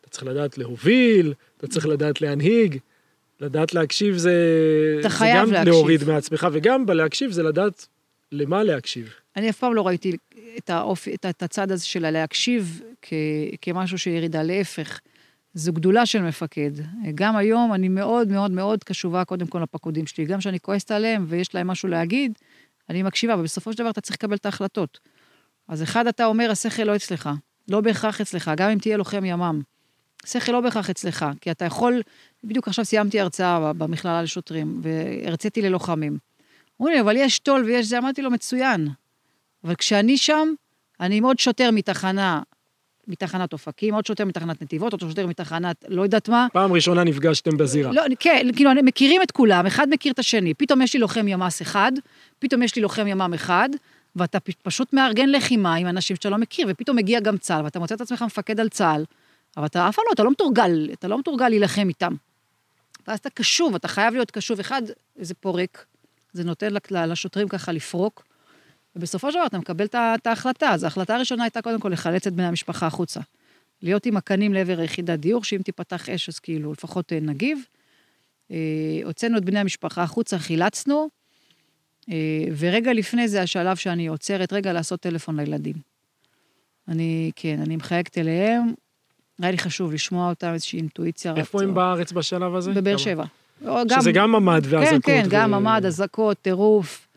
אתה צריך לדעת להוביל, אתה צריך לדעת להנהיג, לדעת להקשיב זה... אתה זה חייב גם להקשיב. להוריד מעצמך, וגם בלהקשיב זה לדעת למה להקשיב. אני אף פעם לא ראיתי את, האופי, את, הצד הזה של הלהקשיב כ, כמשהו שירידה, להפך. זו גדולה של מפקד. גם היום אני מאוד מאוד מאוד קשובה קודם כל לפקודים שלי. גם כשאני כועסת עליהם ויש להם משהו להגיד, אני מקשיבה, אבל בסופו של דבר אתה צריך לקבל את ההחלטות. אז אחד, אתה אומר, השכל לא אצלך, לא בהכרח אצלך, גם אם תהיה לוחם ימ"מ. השכל לא בהכרח אצלך, כי אתה יכול, בדיוק עכשיו סיימתי הרצאה במכללה לשוטרים, והרציתי ללוחמים. אומרים לי, אבל יש טול ויש זה, אמרתי לו, מצוין. אבל כשאני שם, אני עם עוד שוטר מתחנה, מתחנת אופקים, עוד שוטר מתחנת נתיבות, עוד שוטר מתחנת לא יודעת מה. פעם ראשונה נפגשתם בזירה. לא, כן, כאילו, מכירים את כולם, אחד מכיר את השני. פתאום יש לי לוחם ימ"ס אחד, פתאום יש לי לוחם ימ"מ אחד, ואתה פשוט מארגן לחימה עם אנשים שאתה לא מכיר, ופתאום מגיע גם צה"ל, ואתה מוצא את עצמך מפקד על צה"ל, אבל אתה אף פעם לא, אתה לא מתורגל, אתה לא מתורגל להילחם איתם. ואז אתה קשוב, אתה חייב להיות קשוב. אחד, זה פורק, זה נותן לשוטרים ככה לפרוק, ובסופו של דבר אתה מקבל את ההחלטה. אז ההחלטה הראשונה הייתה קודם כל לחלץ את בני המשפחה החוצה. להיות עם הקנים לעבר יחידת דיור, שאם תיפתח אש אז כאילו לפחות אה, נגיב. אה, הוצאנו את בני המשפחה החוצה, חילצנו, אה, ורגע לפני זה השלב שאני עוצרת רגע לעשות טלפון לילדים. אני, כן, אני מחייגת אליהם, היה לי חשוב לשמוע אותם, איזושהי אינטואיציה. איפה הם בארץ בשלב הזה? בבאר? שבע. שזה גם ממ"ד ואזעקות. כן, כן, גם ממ"ד, אזעקות, טירוף.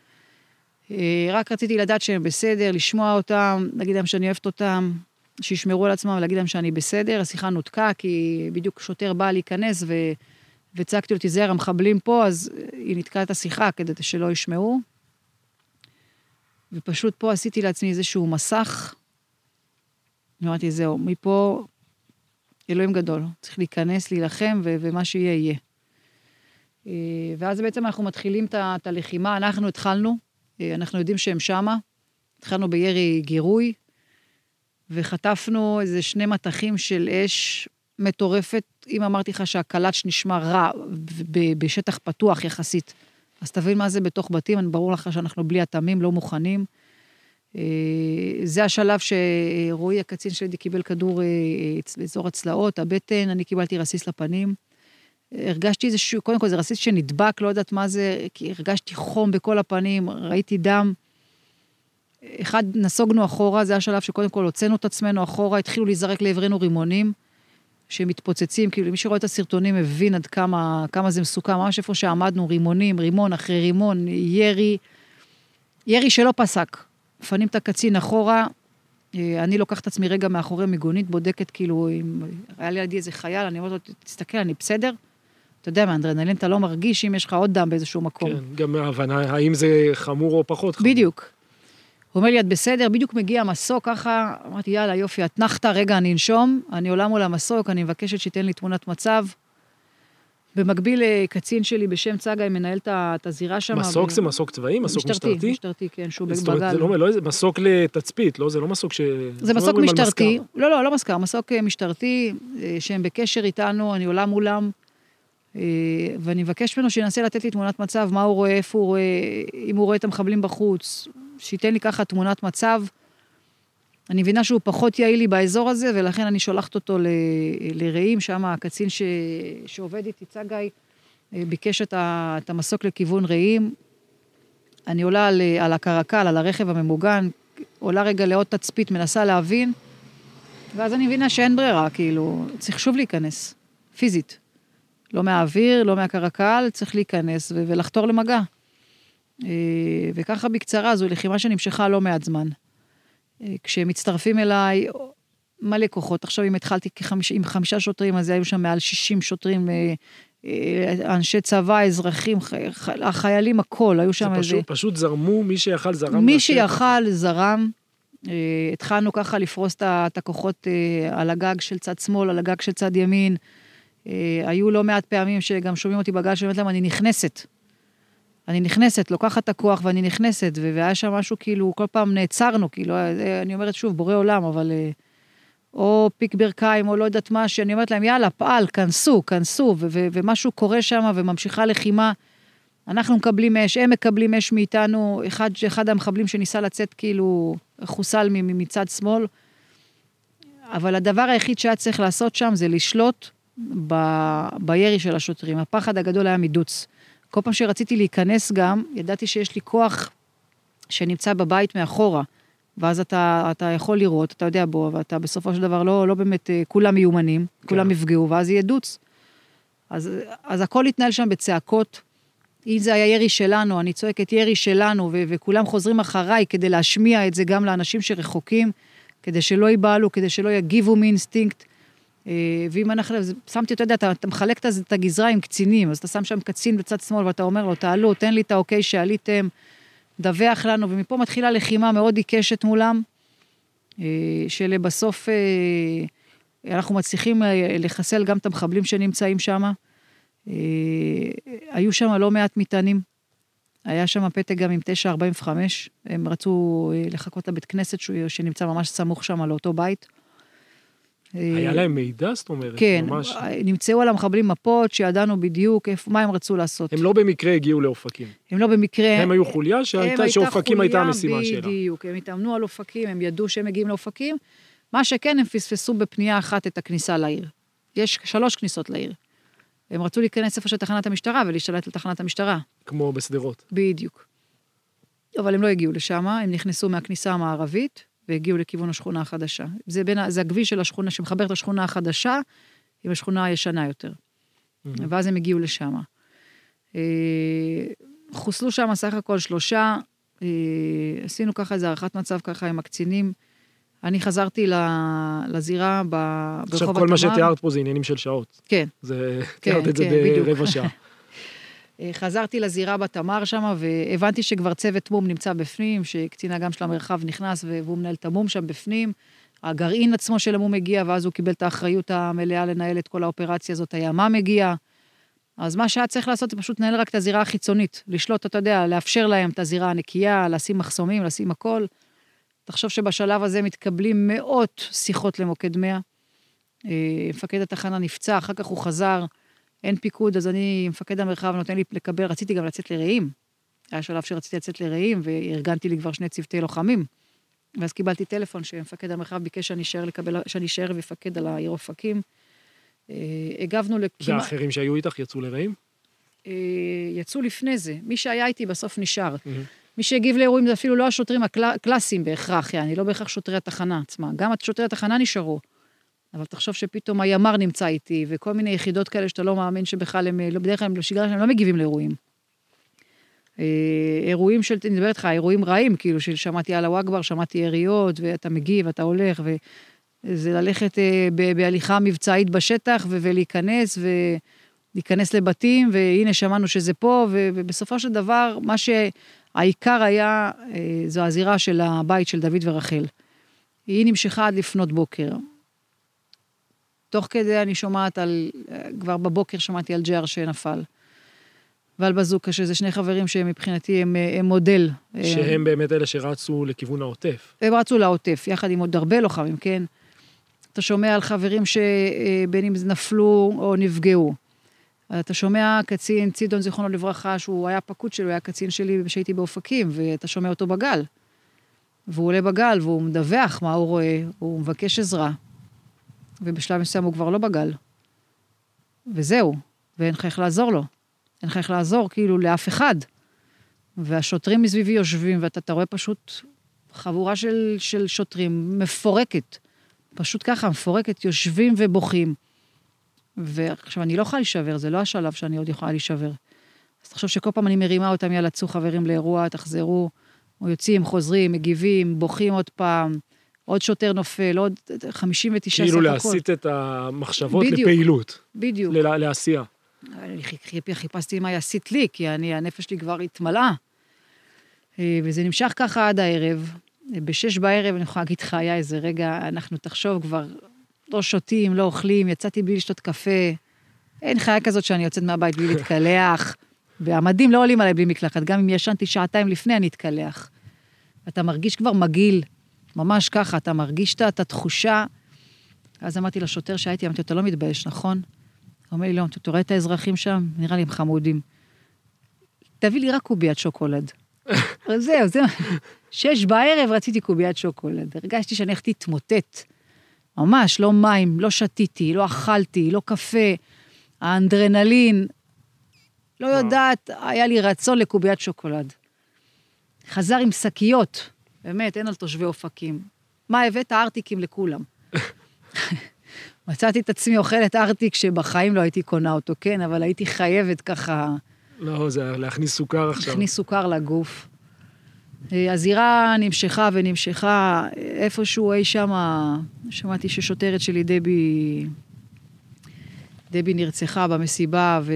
אה, רק רציתי לדעת שהם בסדר, לשמוע אותם, להגיד להם שאני אוהבת אותם, שישמרו על עצמם ולהגיד להם שאני בסדר. השיחה נותקה, כי בדיוק שוטר בא להיכנס ו... וצעקתי לו, תיזהר, המחבלים פה, אז היא ניתקה את השיחה כדי שלא ישמעו. ופשוט פה עשיתי לעצמי איזשהו מסך. אמרתי, זהו, מפה אלוהים גדול, צריך להיכנס, להילחם, ו- ומה שיהיה, יהיה. אה, ואז בעצם אנחנו מתחילים את הלחימה, אנחנו התחלנו, אה, אנחנו יודעים שהם שמה, התחלנו בירי גירוי, וחטפנו איזה שני מטחים של אש מטורפת. אם אמרתי לך שהקלאץ' נשמע רע בשטח פתוח יחסית, אז תבין מה זה בתוך בתים, ברור לך שאנחנו בלי התמים, לא מוכנים. אה, זה השלב שרועי, הקצין שלי, קיבל כדור אה, באזור הצלעות, הבטן, אני קיבלתי רסיס לפנים. הרגשתי איזשהו, קודם כל זה רסיס שנדבק, לא יודעת מה זה, כי הרגשתי חום בכל הפנים, ראיתי דם. אחד, נסוגנו אחורה, זה השלב שקודם כל הוצאנו את עצמנו אחורה, התחילו להיזרק לעברנו רימונים שמתפוצצים, כאילו מי שרואה את הסרטונים מבין עד כמה, כמה זה מסוכן, ממש איפה שעמדנו, רימונים, רימון אחרי רימון, ירי, ירי שלא פסק. מפנים את הקצין אחורה, אה, אני לוקחת את עצמי רגע מאחורי מיגונית, בודקת כאילו, אם היה לידי איזה חייל, אני אומרת לו, תסתכל, אני בסדר? אתה יודע, מאנדרנלין אתה לא מרגיש אם יש לך עוד דם באיזשהו מקום. כן, גם ההבנה, האם זה חמור או פחות חמור. בדיוק. הוא אומר לי, את בסדר? בדיוק מגיע מסוק ככה, אמרתי, יאללה, יופי, אתנחתא, רגע, אני אנשום, אני עולה מול המסוק, אני מבקשת שייתן לי תמונת מצב. במקביל, אה, קצין שלי בשם צגאי מנהל את הזירה שם. מסוק ב... זה מסוק צבאי? מסוק משטרתי? משטרתי, משטרתי, כן, שהוא בגל. זאת אומרת, זה לא, לא זה מסוק לתצפית, לא? זה לא מסוק ש... זה לא מסוק משטרתי. לא, לא, לא מזכר, מסוק אה, משטרתי, אה, שהם בקשר איתנו, אני עולה מולם, ואני מבקש ממנו שינסה לתת לי תמונת מצב, מה הוא רואה, איפה הוא רואה, אם הוא רואה את המחבלים בחוץ, שייתן לי ככה תמונת מצב. אני מבינה שהוא פחות יעיל לי באזור הזה, ולכן אני שולחת אותו ל... לרעים, שם הקצין ש... שעובד איתי, צגאי, אה, ביקש את, ה... את המסוק לכיוון רעים. אני עולה על, על הקרקל, על הרכב הממוגן, עולה רגע לעוד תצפית, מנסה להבין, ואז אני מבינה שאין ברירה, כאילו, צריך שוב להיכנס, פיזית. לא מהאוויר, לא מהקרקל, צריך להיכנס ו... ולחתור למגע. אה, וככה בקצרה, זו לחימה שנמשכה לא מעט זמן. אה, כשהם מצטרפים אליי, מלא כוחות. עכשיו, אם התחלתי כחמיש, עם חמישה שוטרים, אז היו שם מעל 60 שוטרים, אה, אנשי צבא, אזרחים, החיילים, הכל, היו שם איזה... פשוט, פשוט זרמו, מי שיכל זרם. מי שיכל זרם. התחלנו ככה לפרוס את הכוחות על הגג של צד שמאל, על הגג של צד ימין. היו לא מעט פעמים שגם שומעים אותי בגל, שאני אומרת להם, אני נכנסת. אני נכנסת, לוקחת את הכוח ואני נכנסת, והיה שם משהו כאילו, כל פעם נעצרנו, כאילו, אה, אני אומרת שוב, בורא עולם, אבל... אה, או פיק ברכיים, או לא יודעת מה, שאני אומרת להם, יאללה, פעל, כנסו, כנסו, ומשהו קורה שם וממשיכה לחימה. אנחנו מקבלים אש, הם מקבלים אש מאיתנו, אחד, אחד המחבלים שניסה לצאת כאילו חוסל מצד שמאל. אבל הדבר היחיד שהיה צריך לעשות שם זה לשלוט ב, בירי של השוטרים. הפחד הגדול היה מדוץ. כל פעם שרציתי להיכנס גם, ידעתי שיש לי כוח שנמצא בבית מאחורה, ואז אתה, אתה יכול לראות, אתה יודע בו, ואתה בסופו של דבר לא, לא באמת, אה, כולם מיומנים, כן. כולם יפגעו, ואז יהיה דוץ. אז, אז הכל התנהל שם בצעקות. אם זה היה ירי שלנו, אני צועקת ירי שלנו, ו- וכולם חוזרים אחריי כדי להשמיע את זה גם לאנשים שרחוקים, כדי שלא ייבהלו, כדי שלא יגיבו מאינסטינקט. אה, ואם אנחנו, שמתי, אתה יודע, אתה, אתה מחלק את הגזרה עם קצינים, אז אתה שם שם קצין בצד שמאל ואתה אומר לו, תעלו, תן לי את האוקיי שעליתם, דווח לנו, ומפה מתחילה לחימה מאוד עיקשת מולם, אה, שלבסוף אה, אנחנו מצליחים לחסל גם את המחבלים שנמצאים שם. היו שם לא מעט מטענים. היה שם פתק גם עם 945, הם רצו לחכות לבית כנסת שנמצא ממש סמוך שם לאותו בית. היה להם מידע, זאת אומרת, כן, ממש... כן, נמצאו על המחבלים מפות שידענו בדיוק איפה, מה הם רצו לעשות. הם לא במקרה הגיעו לאופקים. הם לא במקרה... הם היו חוליה שהייתה, שאופקים הייתה המשימה שלה. בדיוק, הם התאמנו על אופקים, הם ידעו שהם מגיעים לאופקים. מה שכן, הם פספסו בפנייה אחת את הכניסה לעיר. יש שלוש כניסות לעיר. הם רצו להיכנס איפה שתחנת המשטרה ולהשתלט לתחנת המשטרה. כמו בשדרות. בדיוק. אבל הם לא הגיעו לשם, הם נכנסו מהכניסה המערבית, והגיעו לכיוון השכונה החדשה. זה, בין, זה הכביש של השכונה שמחבר את השכונה החדשה עם השכונה הישנה יותר. Mm-hmm. ואז הם הגיעו לשם. אה, חוסלו שם סך הכל שלושה, אה, עשינו ככה איזה הערכת מצב ככה עם הקצינים. אני חזרתי לזירה ברחוב התמר. עכשיו, כל מה שתיארת פה זה עניינים של שעות. כן. זה, כן, תיארת את זה כן, ברבע שעה. אה, חזרתי לזירה בתמר שם, והבנתי שכבר צוות מום נמצא בפנים, שקצין אג"ם של המרחב נכנס והוא מנהל את המום שם בפנים. הגרעין עצמו של המום הגיע, ואז הוא קיבל את האחריות המלאה לנהל את כל האופרציה הזאת, הימ"מ הגיע. אז מה שהיה צריך לעשות זה פשוט לנהל רק את הזירה החיצונית, לשלוט, אתה יודע, לאפשר להם את הזירה הנקייה, לשים מחסומים, לשים הכל. תחשוב שבשלב הזה מתקבלים מאות שיחות למוקד 100. אה, מפקד התחנה נפצע, אחר כך הוא חזר. אין פיקוד, אז אני, מפקד המרחב נותן לי לקבל, רציתי גם לצאת לרעים. היה שלב שרציתי לצאת לרעים, וארגנתי לי כבר שני צוותי לוחמים. ואז קיבלתי טלפון שמפקד המרחב ביקש שאני אשאר לקבל, שאני אשאר ואפקד על העיר אופקים. אה, הגבנו לכמעט... והאחרים שהיו איתך יצאו לרעים? אה, יצאו לפני זה. מי שהיה איתי בסוף נשאר. Mm-hmm. מי שהגיב לאירועים זה אפילו לא השוטרים הקלאסיים בהכרח, יעני, לא בהכרח שוטרי התחנה עצמה. גם שוטרי התחנה נשארו. אבל תחשוב שפתאום הימ"ר נמצא איתי, וכל מיני יחידות כאלה שאתה לא מאמין שבכלל הם, לא, בדרך כלל בשגרה שלהם לא מגיבים לאירועים. אה, אירועים של, אני מדברת איתך, אירועים רעים, כאילו, ששמעתי על הוואגבר, שמעתי יריות, ואתה מגיב, אתה הולך, וזה ללכת אה, בהליכה מבצעית בשטח, ולהיכנס, ולהיכנס לבתים, והנה שמענו שזה פה, ובסופו של דבר, מה ש... העיקר היה, אה, זו הזירה של הבית של דוד ורחל. היא נמשכה עד לפנות בוקר. תוך כדי אני שומעת על, כבר בבוקר שמעתי על ג'ר שנפל. ועל בזוקה, שזה שני חברים שמבחינתי הם, הם מודל. שהם באמת אלה שרצו לכיוון העוטף. הם רצו לעוטף, יחד עם עוד הרבה לוחמים, כן? אתה שומע על חברים שבין אם נפלו או נפגעו. אתה שומע קצין, צידון, זיכרונו לברכה, שהוא היה פקוד שלו, היה קצין שלי כשהייתי באופקים, ואתה שומע אותו בגל. והוא עולה בגל, והוא מדווח מה הוא רואה, הוא מבקש עזרה. ובשלב מסוים הוא כבר לא בגל. וזהו, ואין לך איך לעזור לו. אין לך איך לעזור כאילו לאף אחד. והשוטרים מסביבי יושבים, ואתה רואה פשוט חבורה של, של שוטרים מפורקת. פשוט ככה, מפורקת, יושבים ובוכים. ועכשיו, אני לא יכולה להישבר, זה לא השלב שאני עוד יכולה להישבר. אז תחשוב שכל פעם אני מרימה אותם, יאללה, צאו חברים לאירוע, תחזרו. או יוצאים, חוזרים, מגיבים, בוכים עוד פעם, עוד שוטר נופל, עוד 59 כאילו סך הכל. כאילו להסיט את המחשבות בדיוק, לפעילות. בדיוק. ל- לעשייה. אני חיפשתי מה יסיט לי, כי אני, הנפש שלי כבר התמלאה. אה, וזה נמשך ככה עד הערב. בשש בערב, אני יכולה להגיד לך, היה איזה רגע, אנחנו תחשוב כבר, לא שותים, לא אוכלים, יצאתי בלי לשתות קפה. אין חיה כזאת שאני יוצאת מהבית בלי להתקלח. והמדים לא עולים עליי בלי מקלחת, גם אם ישנתי שעתיים לפני, אני אתקלח. אתה מרגיש כבר מגעיל, ממש ככה, אתה מרגיש את התחושה. אז אמרתי לשוטר שהייתי, אמרתי, אתה לא מתבייש, נכון? הוא אומר לי, לא, אתה רואה את האזרחים שם? נראה לי הם חמודים. תביא לי רק קוביית שוקולד. זהו, זהו. שש בערב רציתי קוביית שוקולד. הרגשתי שאני הולכת להתמוטט. ממש, לא מים, לא שתיתי, לא אכלתי, לא קפה. האנדרנלין, לא יודעת, היה לי רצון לקוביית שוקולד. חזר עם שקיות, באמת, אין על תושבי אופקים. מה הבאת? ארטיקים לכולם. מצאתי את עצמי אוכלת ארטיק שבחיים לא הייתי קונה אותו, כן, אבל הייתי חייבת ככה... לא, זה להכניס סוכר עכשיו. להכניס סוכר לגוף. אה, הזירה נמשכה ונמשכה, איפשהו אי שם, שמעתי ששוטרת שלי, דבי, דבי נרצחה במסיבה, ו...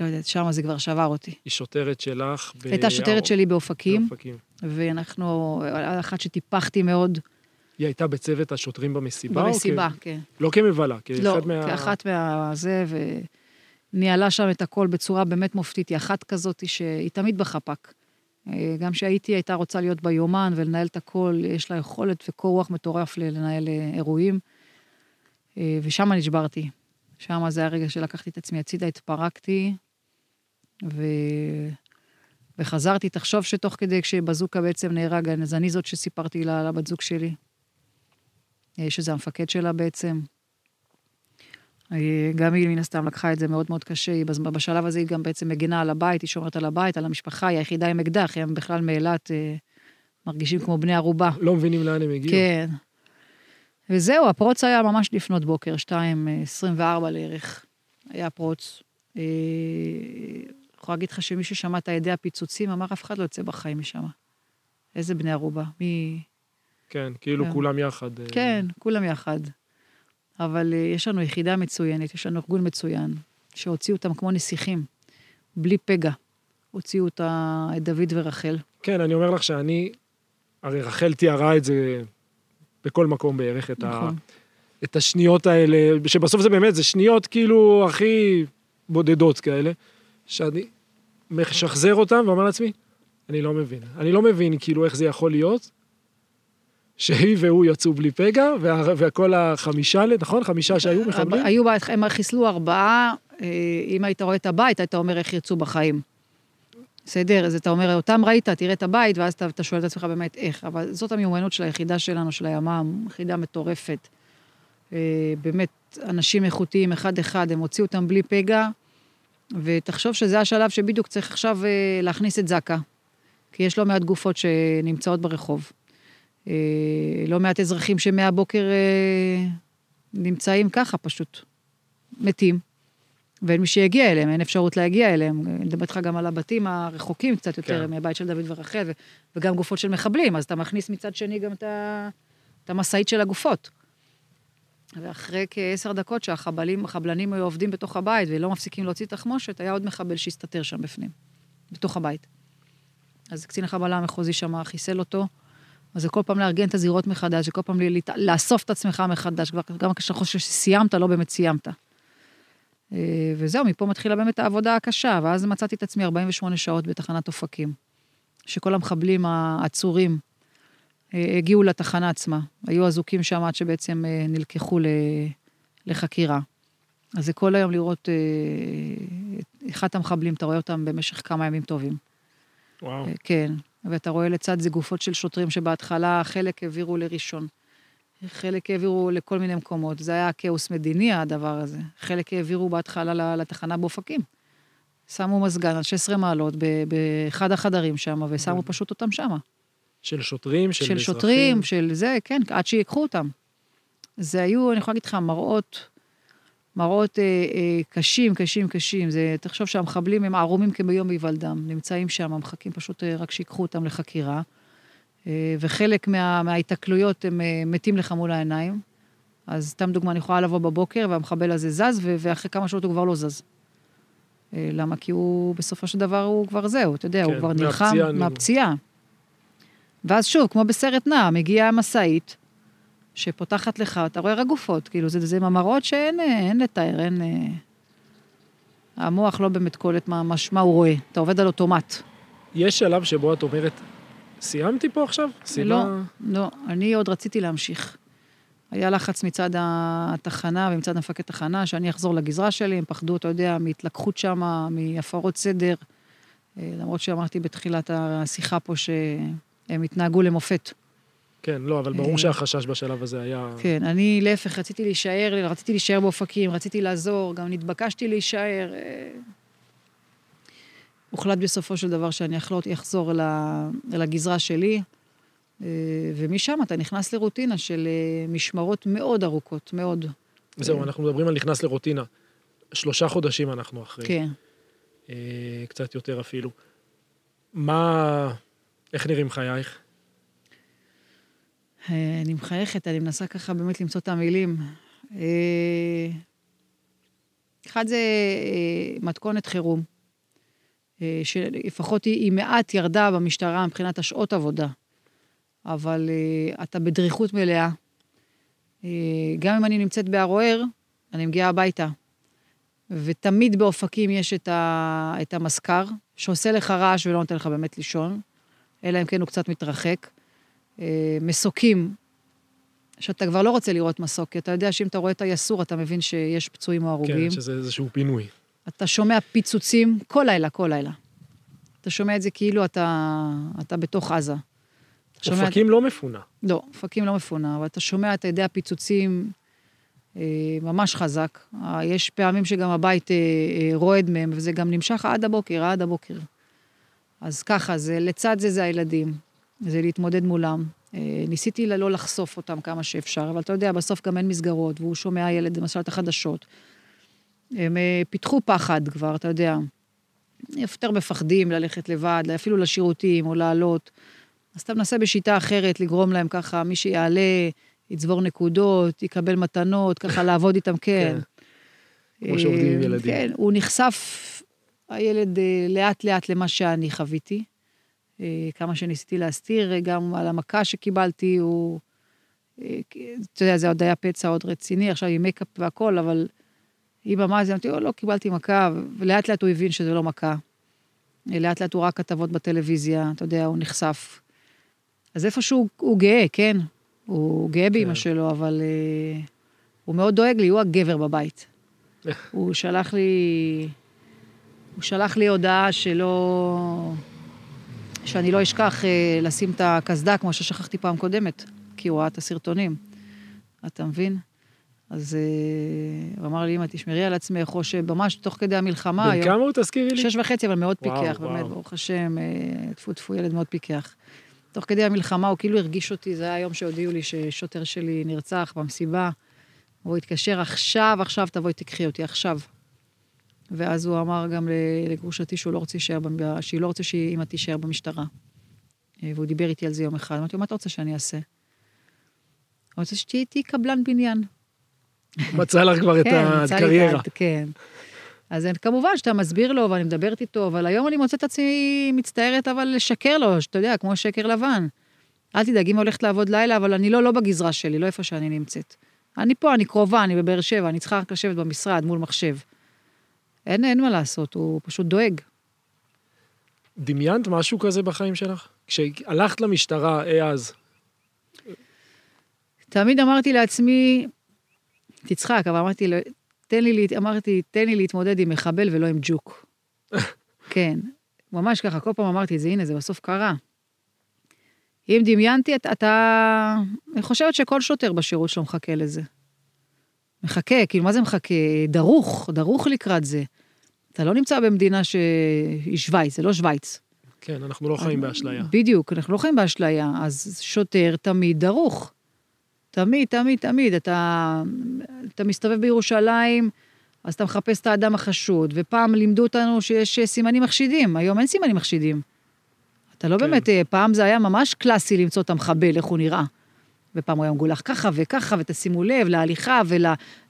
לא יודעת, שם זה כבר שבר אותי. היא שוטרת שלך ב... הייתה שוטרת שלי באופקים. באופקים. ואנחנו, אחת שטיפחתי מאוד. היא הייתה בצוות השוטרים במסיבה? במסיבה, כ... כן. לא כמבלה, כאחת לא, מה... לא, כאחת מהזה, וניהלה שם את הכל בצורה באמת מופתית. היא אחת כזאת שהיא תמיד בחפ"ק. אה, גם כשהייתי, הייתה רוצה להיות ביומן ולנהל את הכל, יש לה יכולת וקור רוח מטורף לנהל אה, אירועים. אה, ושם נשברתי. שם זה הרגע שלקחתי את עצמי הצידה, התפרקתי, ו... וחזרתי. תחשוב שתוך כדי כשבזוקה בעצם נהרג, אז אני זאת שסיפרתי לבת זוג שלי, אה, שזה המפקד שלה בעצם. אה, גם היא מן הסתם לקחה את זה מאוד מאוד קשה, היא בשלב הזה היא גם בעצם מגינה על הבית, היא שומרת על הבית, על המשפחה, היא היחידה עם אקדח, הם בכלל מאילת אה, מרגישים כמו בני ערובה. לא מבינים לאן הם הגיעו. כן. וזהו, הפרוץ היה ממש לפנות בוקר, 2.24 לערך, היה פרוץ. אה, יכולה להגיד לך שמי ששמע את הידי הפיצוצים אמר, אף אחד לא יוצא בחיים משם. איזה בני ערובה, מי... כן, כאילו כן. כולם יחד. אה. כן, כולם יחד. אבל אה, יש לנו יחידה מצוינת, יש לנו ארגון מצוין, שהוציאו אותם כמו נסיכים, בלי פגע. הוציאו אותה, את דוד ורחל. כן, אני אומר לך שאני, הרי רחל תיארה את זה בכל מקום בערך, את, נכון. ה, את השניות האלה, שבסוף זה באמת, זה שניות כאילו הכי בודדות כאלה, שאני משחזר אותם ואומר לעצמי, אני לא מבין. אני לא מבין כאילו איך זה יכול להיות, שהיא והוא יצאו בלי פגע, וה, וכל החמישה, נכון? חמישה שהיו מחבלים? היו, הם חיסלו ארבעה, אה, אם היית רואה את הבית, היית אומר איך יצאו בחיים. בסדר? אז אתה אומר, אותם ראית, תראה את הבית, ואז אתה, אתה שואל את עצמך באמת איך. אבל זאת המיומנות של היחידה שלנו, של הימ"מ, יחידה מטורפת. אה, באמת, אנשים איכותיים, אחד-אחד, הם הוציאו אותם בלי פגע, ותחשוב שזה השלב שבדיוק צריך עכשיו אה, להכניס את זק"א. כי יש לא מעט גופות שנמצאות ברחוב. אה, לא מעט אזרחים שמהבוקר נמצאים ככה פשוט, מתים. ואין מי שיגיע אליהם, אין אפשרות להגיע אליהם. אני מדבר איתך גם על הבתים הרחוקים קצת יותר, כן. מהבית של דוד ורחל, וגם גופות של מחבלים, אז אתה מכניס מצד שני גם את המשאית של הגופות. ואחרי כעשר דקות שהחבלים, החבלנים היו עובדים בתוך הבית ולא מפסיקים להוציא תחמושת, היה עוד מחבל שהסתתר שם בפנים, בתוך הבית. אז קצין החבלה המחוזי שם חיסל אותו. אז זה כל פעם לארגן את הזירות מחדש, זה כל פעם לאסוף את עצמך מחדש, כבר- גם כשאתה חושב שסיימת, לא באמת סיימת. אה, וזהו, מפה מתחילה באמת העבודה הקשה, ואז מצאתי את עצמי 48 שעות בתחנת אופקים. שכל המחבלים העצורים אה, הגיעו לתחנה עצמה. היו אזוקים שם עד שבעצם אה, נלקחו לחקירה. אז זה כל היום לראות את אחד המחבלים, אתה רואה אותם במשך כמה ימים טובים. וואו. כן, ואתה רואה לצד זה גופות של שוטרים שבהתחלה חלק העבירו לראשון, חלק העבירו לכל מיני מקומות. זה היה כאוס מדיני, הדבר הזה. חלק העבירו בהתחלה לתחנה באופקים. שמו מזגן על 16 מעלות באחד החדרים שם, ושמו פשוט אותם שם. של שוטרים, של של אזרחים. שוטרים, של זה, כן, עד שיקחו אותם. זה היו, אני יכולה להגיד לך, מראות, מראות אה, אה, קשים, קשים, קשים. זה, תחשוב שהמחבלים הם ערומים כביום בהיוולדם, נמצאים שם, מחכים פשוט אה, רק שיקחו אותם לחקירה. אה, וחלק מה, מההיתקלויות הם אה, מתים לך מול העיניים. אז סתם דוגמה, אני יכולה לבוא בבוקר והמחבל הזה זז, ואחרי כמה שעות הוא כבר לא זז. אה, למה? כי הוא, בסופו של דבר, הוא כבר זהו, אתה יודע, הוא כן, כבר נלחם מהפציעה. ואז שוב, כמו בסרט נע, מגיעה המשאית, שפותחת לך, אתה רואה רק גופות, כאילו, זה, זה ממראות שאין אין לתאר, אין... המוח לא באמת קולט מה, מה הוא רואה, אתה עובד על אוטומט. יש שלב שבו את אומרת, סיימתי פה עכשיו? סיבה... לא, לא, אני עוד רציתי להמשיך. היה לחץ מצד התחנה ומצד מפקד תחנה, שאני אחזור לגזרה שלי, הם פחדו, אתה יודע, מהתלקחות שם, מהפרות סדר, אה, למרות שאמרתי בתחילת השיחה פה שהם התנהגו למופת. כן, לא, אבל אה, ברור שהחשש בשלב הזה היה... כן, אני להפך, רציתי להישאר, רציתי להישאר באופקים, רציתי לעזור, גם נתבקשתי להישאר. אה, הוחלט בסופו של דבר שאני אחלוט, אחזור אל ה- אל הגזרה שלי, אה, ומשם אתה נכנס לרוטינה של אה, משמרות מאוד ארוכות, מאוד. זהו, אנחנו מדברים על נכנס לרוטינה. שלושה חודשים אנחנו אחרי. כן. אה, קצת יותר אפילו. מה... איך נראים חייך? אה, אני מחייכת, אני מנסה ככה באמת למצוא את המילים. אה, אחד זה אה, מתכונת חירום, אה, שלפחות היא, היא מעט ירדה במשטרה מבחינת השעות עבודה, אבל אה, אתה בדריכות מלאה. אה, גם אם אני נמצאת בערוער, אני מגיעה הביתה. ותמיד באופקים יש את, ה, את המזכר, שעושה לך רעש ולא נותן לך באמת לישון, אלא אם כן הוא קצת מתרחק. אה, מסוקים, שאתה כבר לא רוצה לראות מסוק, כי אתה יודע שאם אתה רואה את היסור, אתה מבין שיש פצועים או הרוגים. כן, שזה איזשהו פינוי. אתה שומע פיצוצים כל לילה, כל לילה. אתה שומע את זה כאילו אתה, אתה בתוך עזה. אופקים לא מפונה. לא, אופקים לא מפונה, אבל אתה שומע את הדי הפיצוצים אה, ממש חזק. אה, יש פעמים שגם הבית אה, אה, רועד מהם, וזה גם נמשך עד הבוקר, עד הבוקר. אז ככה, זה, לצד זה זה הילדים, זה להתמודד מולם. אה, ניסיתי לא לחשוף אותם כמה שאפשר, אבל אתה יודע, בסוף גם אין מסגרות, והוא שומע ילד, למשל, את החדשות. הם אה, פיתחו פחד כבר, אתה יודע. יותר מפחדים ללכת לבד, אפילו לשירותים או לעלות. אז אתה מנסה בשיטה אחרת לגרום להם ככה, מי שיעלה, יצבור נקודות, יקבל מתנות, ככה לעבוד איתם, כן. כמו שעובדים עם אה, ילדים. כן, הוא נחשף, הילד, אה, לאט-לאט למה שאני חוויתי. אה, כמה שניסיתי להסתיר, אה, גם על המכה שקיבלתי, הוא... אה, אתה יודע, זה עוד היה פצע עוד רציני, עכשיו עם מייקאפ והכל, אבל עם המאזין, אמרתי, "או, לא, קיבלתי מכה, ולאט לאט הוא הבין שזה לא מכה. לאט לאט הוא ראה כתבות בטלוויזיה, אתה יודע, הוא נחשף. אז איפשהו הוא גאה, כן? הוא גאה באמא כן. שלו, אבל אה, הוא מאוד דואג לי, הוא הגבר בבית. הוא שלח לי... הוא שלח לי הודעה שלא... שאני לא אשכח אה, לשים את הקסדה כמו ששכחתי פעם קודמת, כי הוא ראה את הסרטונים. אתה מבין? אז אה, הוא אמר לי, אמא, תשמרי על עצמך, או שממש תוך כדי המלחמה... בן כמה הוא תזכירי לי? שש וחצי, אבל מאוד וואו, פיקח, וואו. באמת, ברוך השם, אה, טפו טפו, ילד מאוד פיקח. תוך כדי המלחמה הוא כאילו הרגיש אותי, זה היה היום שהודיעו לי ששוטר שלי נרצח במסיבה. הוא התקשר, עכשיו, עכשיו תבואי תקחי אותי, עכשיו. ואז הוא אמר גם לגרושתי שהוא לא רוצה להישאר, שהיא לא רוצה שאימא תישאר במשטרה. אה, והוא דיבר איתי על זה יום אחד. אמרתי לו, מה אתה רוצה שאני אעשה? הוא רוצה שתהיי איתי קבלן בניין. מצא לך כבר את כן, מצא לי הקריירה. את ה- כן. אז כמובן שאתה מסביר לו ואני מדברת איתו, אבל היום אני מוצאת עצמי מצטערת אבל לשקר לו, שאתה יודע, כמו שקר לבן. אל תדאג, אמא הולכת לעבוד לילה, אבל אני לא, לא בגזרה שלי, לא איפה שאני נמצאת. אני פה, אני קרובה, אני בבאר שבע, אני צריכה רק לשבת במשרד מול מחשב. אין, אין מה לעשות, הוא פשוט דואג. דמיינת משהו כזה בחיים שלך? כשהלכת למשטרה אי אז. תמיד אמרתי לעצמי, תצחק, אבל אמרתי, תן לי, אמרתי, תן לי להתמודד עם מחבל ולא עם ג'וק. כן, ממש ככה, כל פעם אמרתי את זה, הנה, זה בסוף קרה. אם דמיינתי, אתה, אתה... אני חושבת שכל שוטר בשירות שלו מחכה לזה. מחכה, כאילו, מה זה מחכה? דרוך, דרוך לקראת זה. אתה לא נמצא במדינה שהיא שווייץ, זה לא שווייץ. כן, אנחנו לא חיים באשליה. בדיוק, אנחנו לא חיים באשליה, אז שוטר תמיד דרוך. תמיד, תמיד, תמיד. אתה, אתה מסתובב בירושלים, אז אתה מחפש את האדם החשוד, ופעם לימדו אותנו שיש סימנים מחשידים, היום אין סימנים מחשידים. אתה לא כן. באמת, אה, פעם זה היה ממש קלאסי למצוא את המחבל, איך הוא נראה. ופעם הוא היה מגולח ככה וככה, ותשימו לב להליכה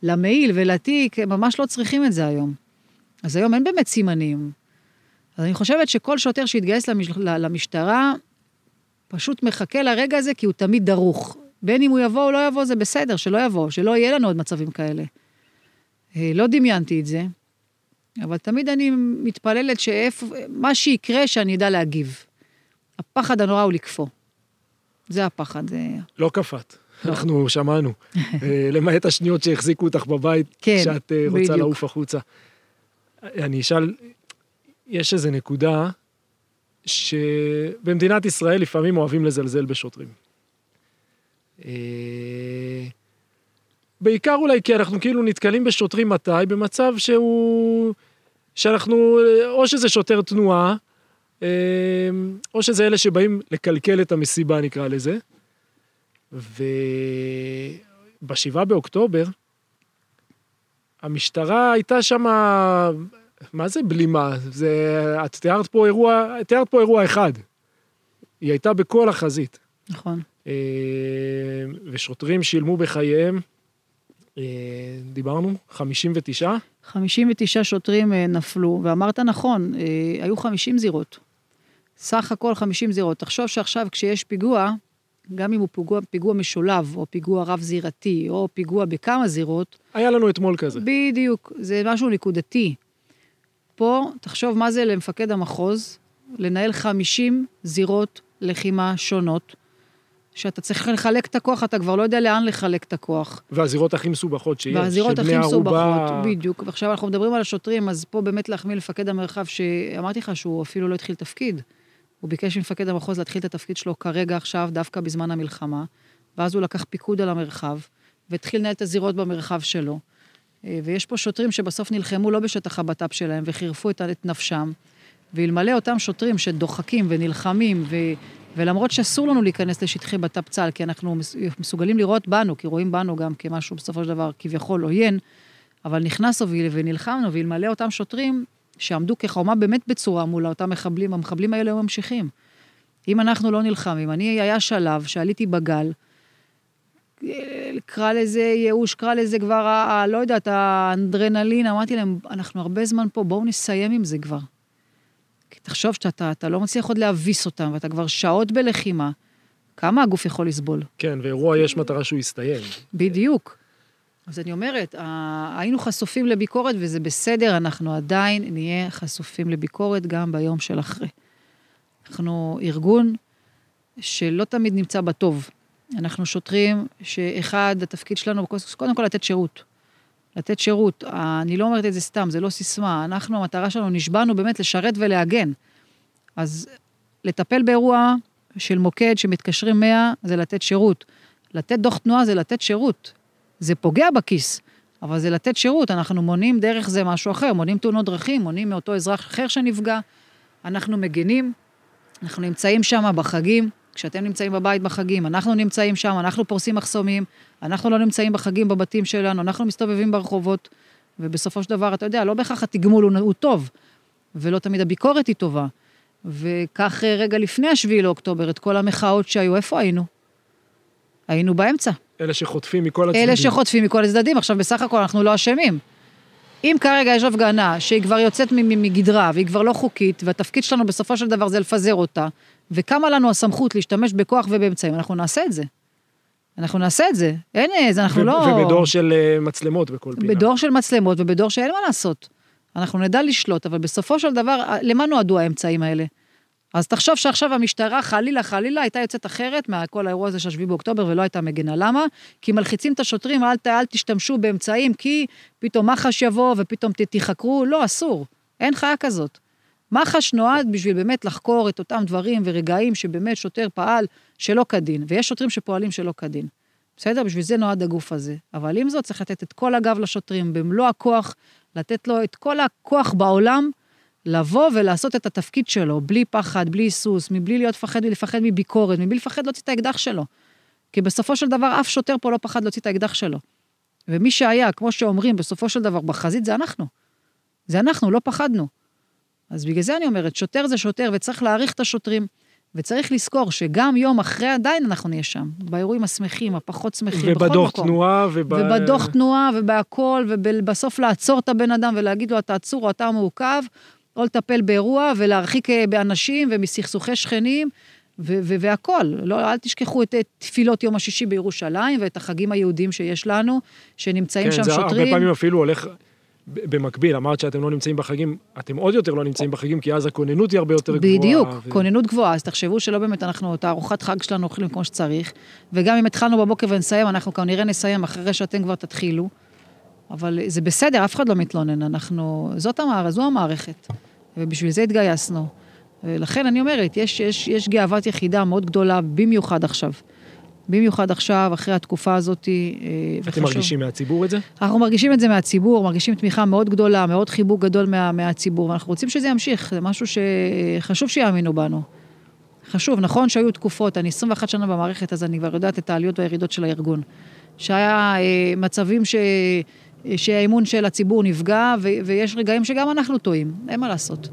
ולמעיל ולתיק, ממש לא צריכים את זה היום. אז היום אין באמת סימנים. אז אני חושבת שכל שוטר שיתגייס למש... למשטרה, פשוט מחכה לרגע הזה, כי הוא תמיד דרוך. בין אם הוא יבוא או לא יבוא, זה בסדר, שלא יבוא, שלא יהיה לנו עוד מצבים כאלה. אה, לא דמיינתי את זה, אבל תמיד אני מתפללת שאיפה, מה שיקרה, שאני אדע להגיב. הפחד הנורא הוא לקפוא. זה הפחד. לא קפאת. לא. אנחנו שמענו. אה, למעט השניות שהחזיקו אותך בבית, כן, כשאת אה, רוצה בדיוק. לעוף החוצה. אני אשאל, יש איזו נקודה שבמדינת ישראל לפעמים אוהבים לזלזל בשוטרים. אה, בעיקר אולי כי אנחנו כאילו נתקלים בשוטרים מתי? במצב שהוא... שאנחנו, או שזה שוטר תנועה, אה, או שזה אלה שבאים לקלקל את המסיבה נקרא לזה. ובשבעה באוקטובר, המשטרה הייתה שם, מה זה בלימה? זה, את תיארת פה אירוע, תיארת פה אירוע אחד. היא הייתה בכל החזית. נכון. אה, ושוטרים שילמו בחייהם, אה, דיברנו? 59? 59 שוטרים אה, נפלו, ואמרת נכון, היו 50 זירות. סך הכל 50 זירות. תחשוב שעכשיו כשיש פיגוע, גם אם הוא פיגוע, פיגוע משולב, או פיגוע רב-זירתי, או פיגוע בכמה זירות... היה לנו אתמול כזה. בדיוק, זה משהו נקודתי. פה, תחשוב מה זה למפקד המחוז, לנהל 50 זירות לחימה שונות, שאתה צריך לחלק את הכוח, אתה כבר לא יודע לאן לחלק את הכוח. והזירות הכי מסובכות שיש, והזירות הכי מסובכות. בדיוק. ועכשיו אנחנו מדברים על השוטרים, אז פה באמת להחמיא למפקד המרחב, שאמרתי לך שהוא אפילו לא התחיל תפקיד. הוא ביקש ממפקד המחוז להתחיל את התפקיד שלו כרגע עכשיו, דווקא בזמן המלחמה, ואז הוא לקח פיקוד על המרחב, והתחיל לנהל את הזירות במרחב שלו. אה, ויש פה שוטרים שבסוף נלחמו לא בשטח הבט"פ שלהם, וחירפו את, את נפשם, ואלמלא אותם שוטרים שדוחקים ונלחמים, ו, ולמרות שאסור לנו להיכנס לשטחי בט"פ צה"ל, כי אנחנו מסוגלים לראות בנו, כי רואים בנו גם כמשהו בסופו של דבר כביכול עוין, אבל נכנסנו ונלחמנו, ואלמלא אותם שוטרים, שעמדו כחומה באמת בצורה מול אותם מחבלים, המחבלים האלה היו ממשיכים. אם אנחנו לא נלחמים, אני, היה שלב שעליתי בגל, קרא לזה ייאוש, קרא לזה כבר, ה, לא יודעת, האנדרנלין, אמרתי להם, אנחנו הרבה זמן פה, בואו נסיים עם זה כבר. תחשוב שאתה אתה לא מצליח עוד להביס אותם, ואתה כבר שעות בלחימה, כמה הגוף יכול לסבול? כן, ואירוע יש מטרה שהוא יסתיים. בדיוק. אז אני אומרת, היינו חשופים לביקורת וזה בסדר, אנחנו עדיין נהיה חשופים לביקורת גם ביום של אחרי. אנחנו ארגון שלא תמיד נמצא בטוב. אנחנו שוטרים שאחד, התפקיד שלנו, קודם כל לתת שירות. לתת שירות. אני לא אומרת את זה סתם, זה לא סיסמה. אנחנו, המטרה שלנו, נשבענו באמת לשרת ולהגן. אז לטפל באירוע של מוקד שמתקשרים 100 זה לתת שירות. לתת דוח תנועה זה לתת שירות. זה פוגע בכיס, אבל זה לתת שירות, אנחנו מונעים דרך זה משהו אחר, מונעים תאונות דרכים, מונעים מאותו אזרח אחר שנפגע, אנחנו מגנים, אנחנו נמצאים שם בחגים, כשאתם נמצאים בבית בחגים, אנחנו נמצאים שם, אנחנו פורסים מחסומים, אנחנו לא נמצאים בחגים בבתים שלנו, אנחנו מסתובבים ברחובות, ובסופו של דבר, אתה יודע, לא בהכרח התגמול הוא, הוא טוב, ולא תמיד הביקורת היא טובה. וכך רגע לפני השביעי לאוקטובר, את כל המחאות שהיו, איפה היינו? היינו באמצע. אלה שחוטפים מכל הצדדים. אלה שחוטפים מכל הצדדים. עכשיו, בסך הכל אנחנו לא אשמים. אם כרגע יש הפגנה שהיא כבר יוצאת מגדרה והיא כבר לא חוקית, והתפקיד שלנו בסופו של דבר זה לפזר אותה, וקמה לנו הסמכות להשתמש בכוח ובאמצעים, אנחנו נעשה את זה. אנחנו נעשה את זה. אין איזה, אנחנו לא... ובדור של אה, מצלמות בכל פינה. בדור של מצלמות ובדור שאין מה לעשות. אנחנו נדע לשלוט, אבל בסופו של דבר, למה נועדו האמצעים האלה? אז תחשוב שעכשיו המשטרה, חלילה, חלילה, הייתה יוצאת אחרת מכל האירוע הזה של 7 באוקטובר ולא הייתה מגנה. למה? כי מלחיצים את השוטרים, אל, אל תשתמשו באמצעים, כי פתאום מח"ש יבוא ופתאום תיחקרו. לא, אסור. אין חיה כזאת. מח"ש נועד בשביל באמת לחקור את אותם דברים ורגעים שבאמת שוטר פעל שלא כדין, ויש שוטרים שפועלים שלא כדין. בסדר? בשביל זה נועד הגוף הזה. אבל עם זאת, צריך לתת את כל הגב לשוטרים, במלוא הכוח, לתת לו את כל הכוח בעולם, לבוא ולעשות את התפקיד שלו, בלי פחד, בלי היסוס, מבלי להיות פחד ולפחד מביקורת, מבלי לפחד להוציא את האקדח שלו. כי בסופו של דבר, אף שוטר פה לא פחד להוציא את האקדח שלו. ומי שהיה, כמו שאומרים, בסופו של דבר, בחזית זה אנחנו. זה אנחנו, לא פחדנו. אז בגלל זה אני אומרת, שוטר זה שוטר, וצריך להעריך את השוטרים. וצריך לזכור שגם יום אחרי עדיין אנחנו נהיה שם, באירועים השמחים, הפחות שמחים, בכל מקום. ובדוח תנועה, וב... ובדוח תנועה, ובהכל, ובסוף לעצור את הבן אדם ולהגיד לו, אתה עצור או אתה מעוכב, או לטפל באירוע ולהרחיק אה, באנשים ומסכסוכי שכנים, והכול. לא, אל תשכחו את, את תפילות יום השישי בירושלים ואת החגים היהודים שיש לנו, שנמצאים כן, שם שוטרים. כן, זה הרבה פעמים אפילו הולך... במקביל, אמרת שאתם לא נמצאים בחגים, אתם עוד יותר לא נמצאים בחגים, כי אז הכוננות היא הרבה יותר גבוהה. בדיוק, ו... כוננות גבוהה, אז תחשבו שלא באמת אנחנו, את הארוחת חג שלנו אוכלים כמו שצריך, וגם אם התחלנו בבוקר ונסיים, אנחנו כנראה נסיים אחרי שאתם כבר תתחילו, אבל זה בסדר, אף אחד לא מתלונן, אנחנו, זאת המערכת, זו המערכת, ובשביל זה התגייסנו. ולכן אני אומרת, יש, יש, יש גאוות יחידה מאוד גדולה, במיוחד עכשיו. במיוחד עכשיו, אחרי התקופה הזאת. אה, אתם מרגישים מהציבור את זה? אנחנו מרגישים את זה מהציבור, מרגישים תמיכה מאוד גדולה, מאוד חיבוק גדול מה, מהציבור, ואנחנו רוצים שזה ימשיך, זה משהו שחשוב שיאמינו בנו. חשוב, נכון שהיו תקופות, אני 21 שנה במערכת, אז אני כבר יודעת את העליות והירידות של הארגון. שהיה אה, מצבים ש... שהאמון של הציבור נפגע, ו... ויש רגעים שגם אנחנו טועים, אין מה לעשות.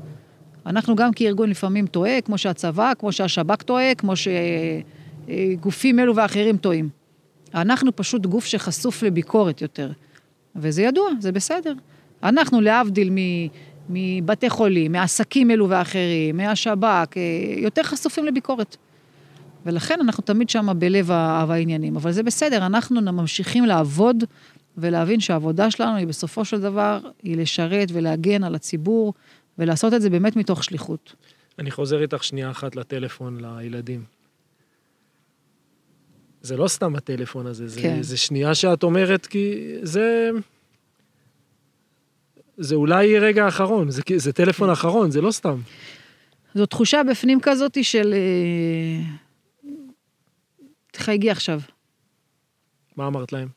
אנחנו גם כארגון לפעמים טועה, כמו שהצבא, כמו שהשב"כ טועה, כמו ש... גופים אלו ואחרים טועים. אנחנו פשוט גוף שחשוף לביקורת יותר. וזה ידוע, זה בסדר. אנחנו, להבדיל מבתי חולים, מעסקים אלו ואחרים, מהשב"כ, אה, יותר חשופים לביקורת. ולכן אנחנו תמיד שם בלב העניינים. אבל זה בסדר, אנחנו ממשיכים לעבוד ולהבין שהעבודה שלנו היא בסופו של דבר, היא לשרת ולהגן על הציבור, ולעשות את זה באמת מתוך שליחות. אני חוזר איתך שנייה אחת לטלפון לילדים. זה לא סתם הטלפון הזה, זה, כן. זה שנייה שאת אומרת, כי זה... זה אולי רגע אחרון, זה, זה טלפון כן. אחרון, זה לא סתם. זו תחושה בפנים כזאתי של... אה, תחייגי עכשיו. מה אמרת להם?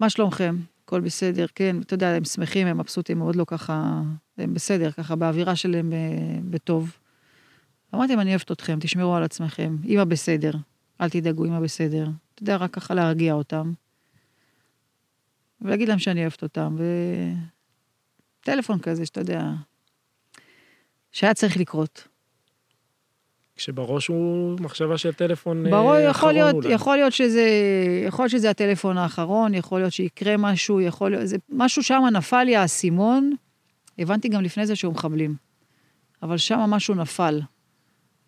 מה שלומכם? הכל בסדר, כן, אתה יודע, הם שמחים, הם מבסוטים, מאוד לא ככה, הם בסדר, ככה באווירה שלהם אה, בטוב. אמרתי להם, אני אוהבת אתכם, תשמרו על עצמכם, אמא בסדר. אל תדאגו, אמא בסדר. אתה יודע, רק ככה להרגיע אותם. ולהגיד להם שאני אוהבת אותם, וטלפון כזה, שאתה יודע, שהיה צריך לקרות. כשבראש הוא מחשבה של טלפון אה, בראש, יכול להיות, אולי. יכול להיות שזה, יכול להיות שזה הטלפון האחרון, יכול להיות שיקרה משהו, יכול להיות, זה, משהו שם נפל לי האסימון, הבנתי גם לפני זה שהוא מחבלים. אבל שם משהו נפל.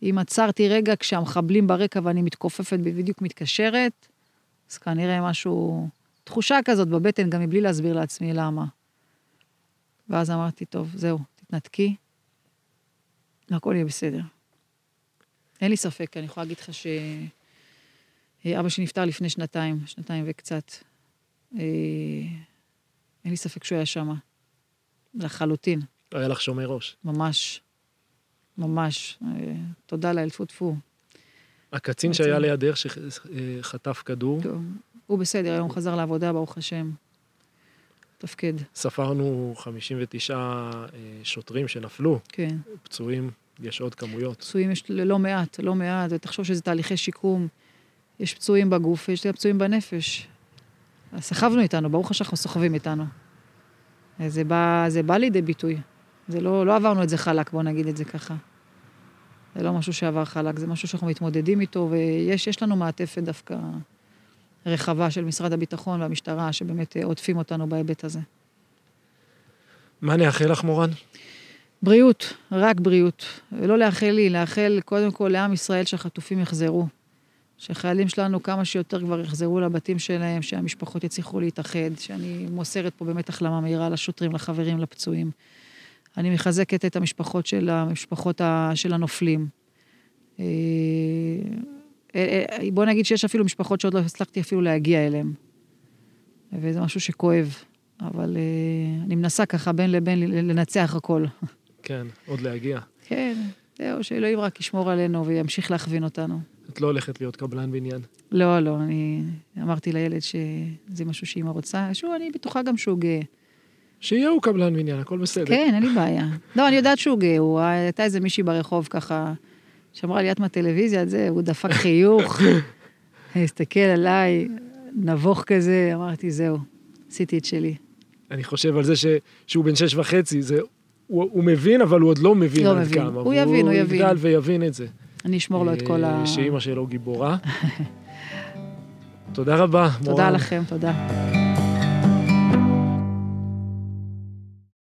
אם עצרתי רגע כשהמחבלים ברקע ואני מתכופפת ובדיוק מתקשרת, אז כנראה משהו, תחושה כזאת בבטן, גם מבלי להסביר לעצמי למה. ואז אמרתי, טוב, זהו, תתנתקי, והכל יהיה בסדר. אין לי ספק, אני יכולה להגיד לך שאבא שלי נפטר לפני שנתיים, שנתיים וקצת. אה, אין לי ספק שהוא היה שם, לחלוטין. לא היה לך שומר ראש. ממש. ממש. אה, תודה לאל, טפו טפו. הקצין שהיה לידך שחטף כדור? הוא בסדר, היום חזר לעבודה, ברוך השם. תפקד. ספרנו 59 אה, שוטרים שנפלו. כן. פצועים, יש עוד כמויות. פצועים יש לא מעט, לא מעט, ותחשוב שזה תהליכי שיקום. יש פצועים בגוף ויש פצועים בנפש. סחבנו איתנו, ברוך השם אנחנו סוחבים איתנו. זה בא, זה בא לידי ביטוי. זה לא, לא עברנו את זה חלק, בואו נגיד את זה ככה. זה לא משהו שעבר חלק, זה משהו שאנחנו מתמודדים איתו, ויש לנו מעטפת דווקא רחבה של משרד הביטחון והמשטרה, שבאמת עוטפים אותנו בהיבט הזה. מה נאחל לך, מורן? בריאות, רק בריאות. ולא לאחל לי, לאחל קודם כל לעם ישראל שהחטופים יחזרו. שחיילים שלנו כמה שיותר כבר יחזרו לבתים שלהם, שהמשפחות יצליחו להתאחד, שאני מוסרת פה באמת החלמה מהירה לשוטרים, לחברים, לפצועים. אני מחזקת את המשפחות של, המשפחות של הנופלים. אה, אה, אה, בוא נגיד שיש אפילו משפחות שעוד לא הצלחתי אפילו להגיע אליהן. וזה משהו שכואב, אבל אני מנסה ככה בין לבין לנצח הכל. כן, עוד להגיע. כן, זהו, שאלוהים רק ישמור עלינו וימשיך להכווין אותנו. את לא הולכת להיות קבלן בניין. לא, לא, אני אמרתי לילד שזה משהו שאימא רוצה, שהוא, אני בטוחה גם שהוא גאה. שיהיה הוא קבלן בניין, הכל בסדר. כן, אין לי בעיה. לא, אני יודעת שהוא גאה, הוא, הייתה איזה מישהי ברחוב ככה, שאמרה לי, את מהטלוויזיה, את זה, הוא דפק חיוך, הסתכל עליי, נבוך כזה, אמרתי, זהו, עשיתי את שלי. אני חושב על זה ש, שהוא בן שש וחצי, זה, הוא, הוא מבין, אבל הוא עוד לא מבין לא עד מבין. כמה. הוא יבין, הוא יבין. הוא יגדל ויבין את זה. אני אשמור לו את כל ה... שאימא שלו גיבורה. תודה רבה, מורן. תודה לכם, תודה.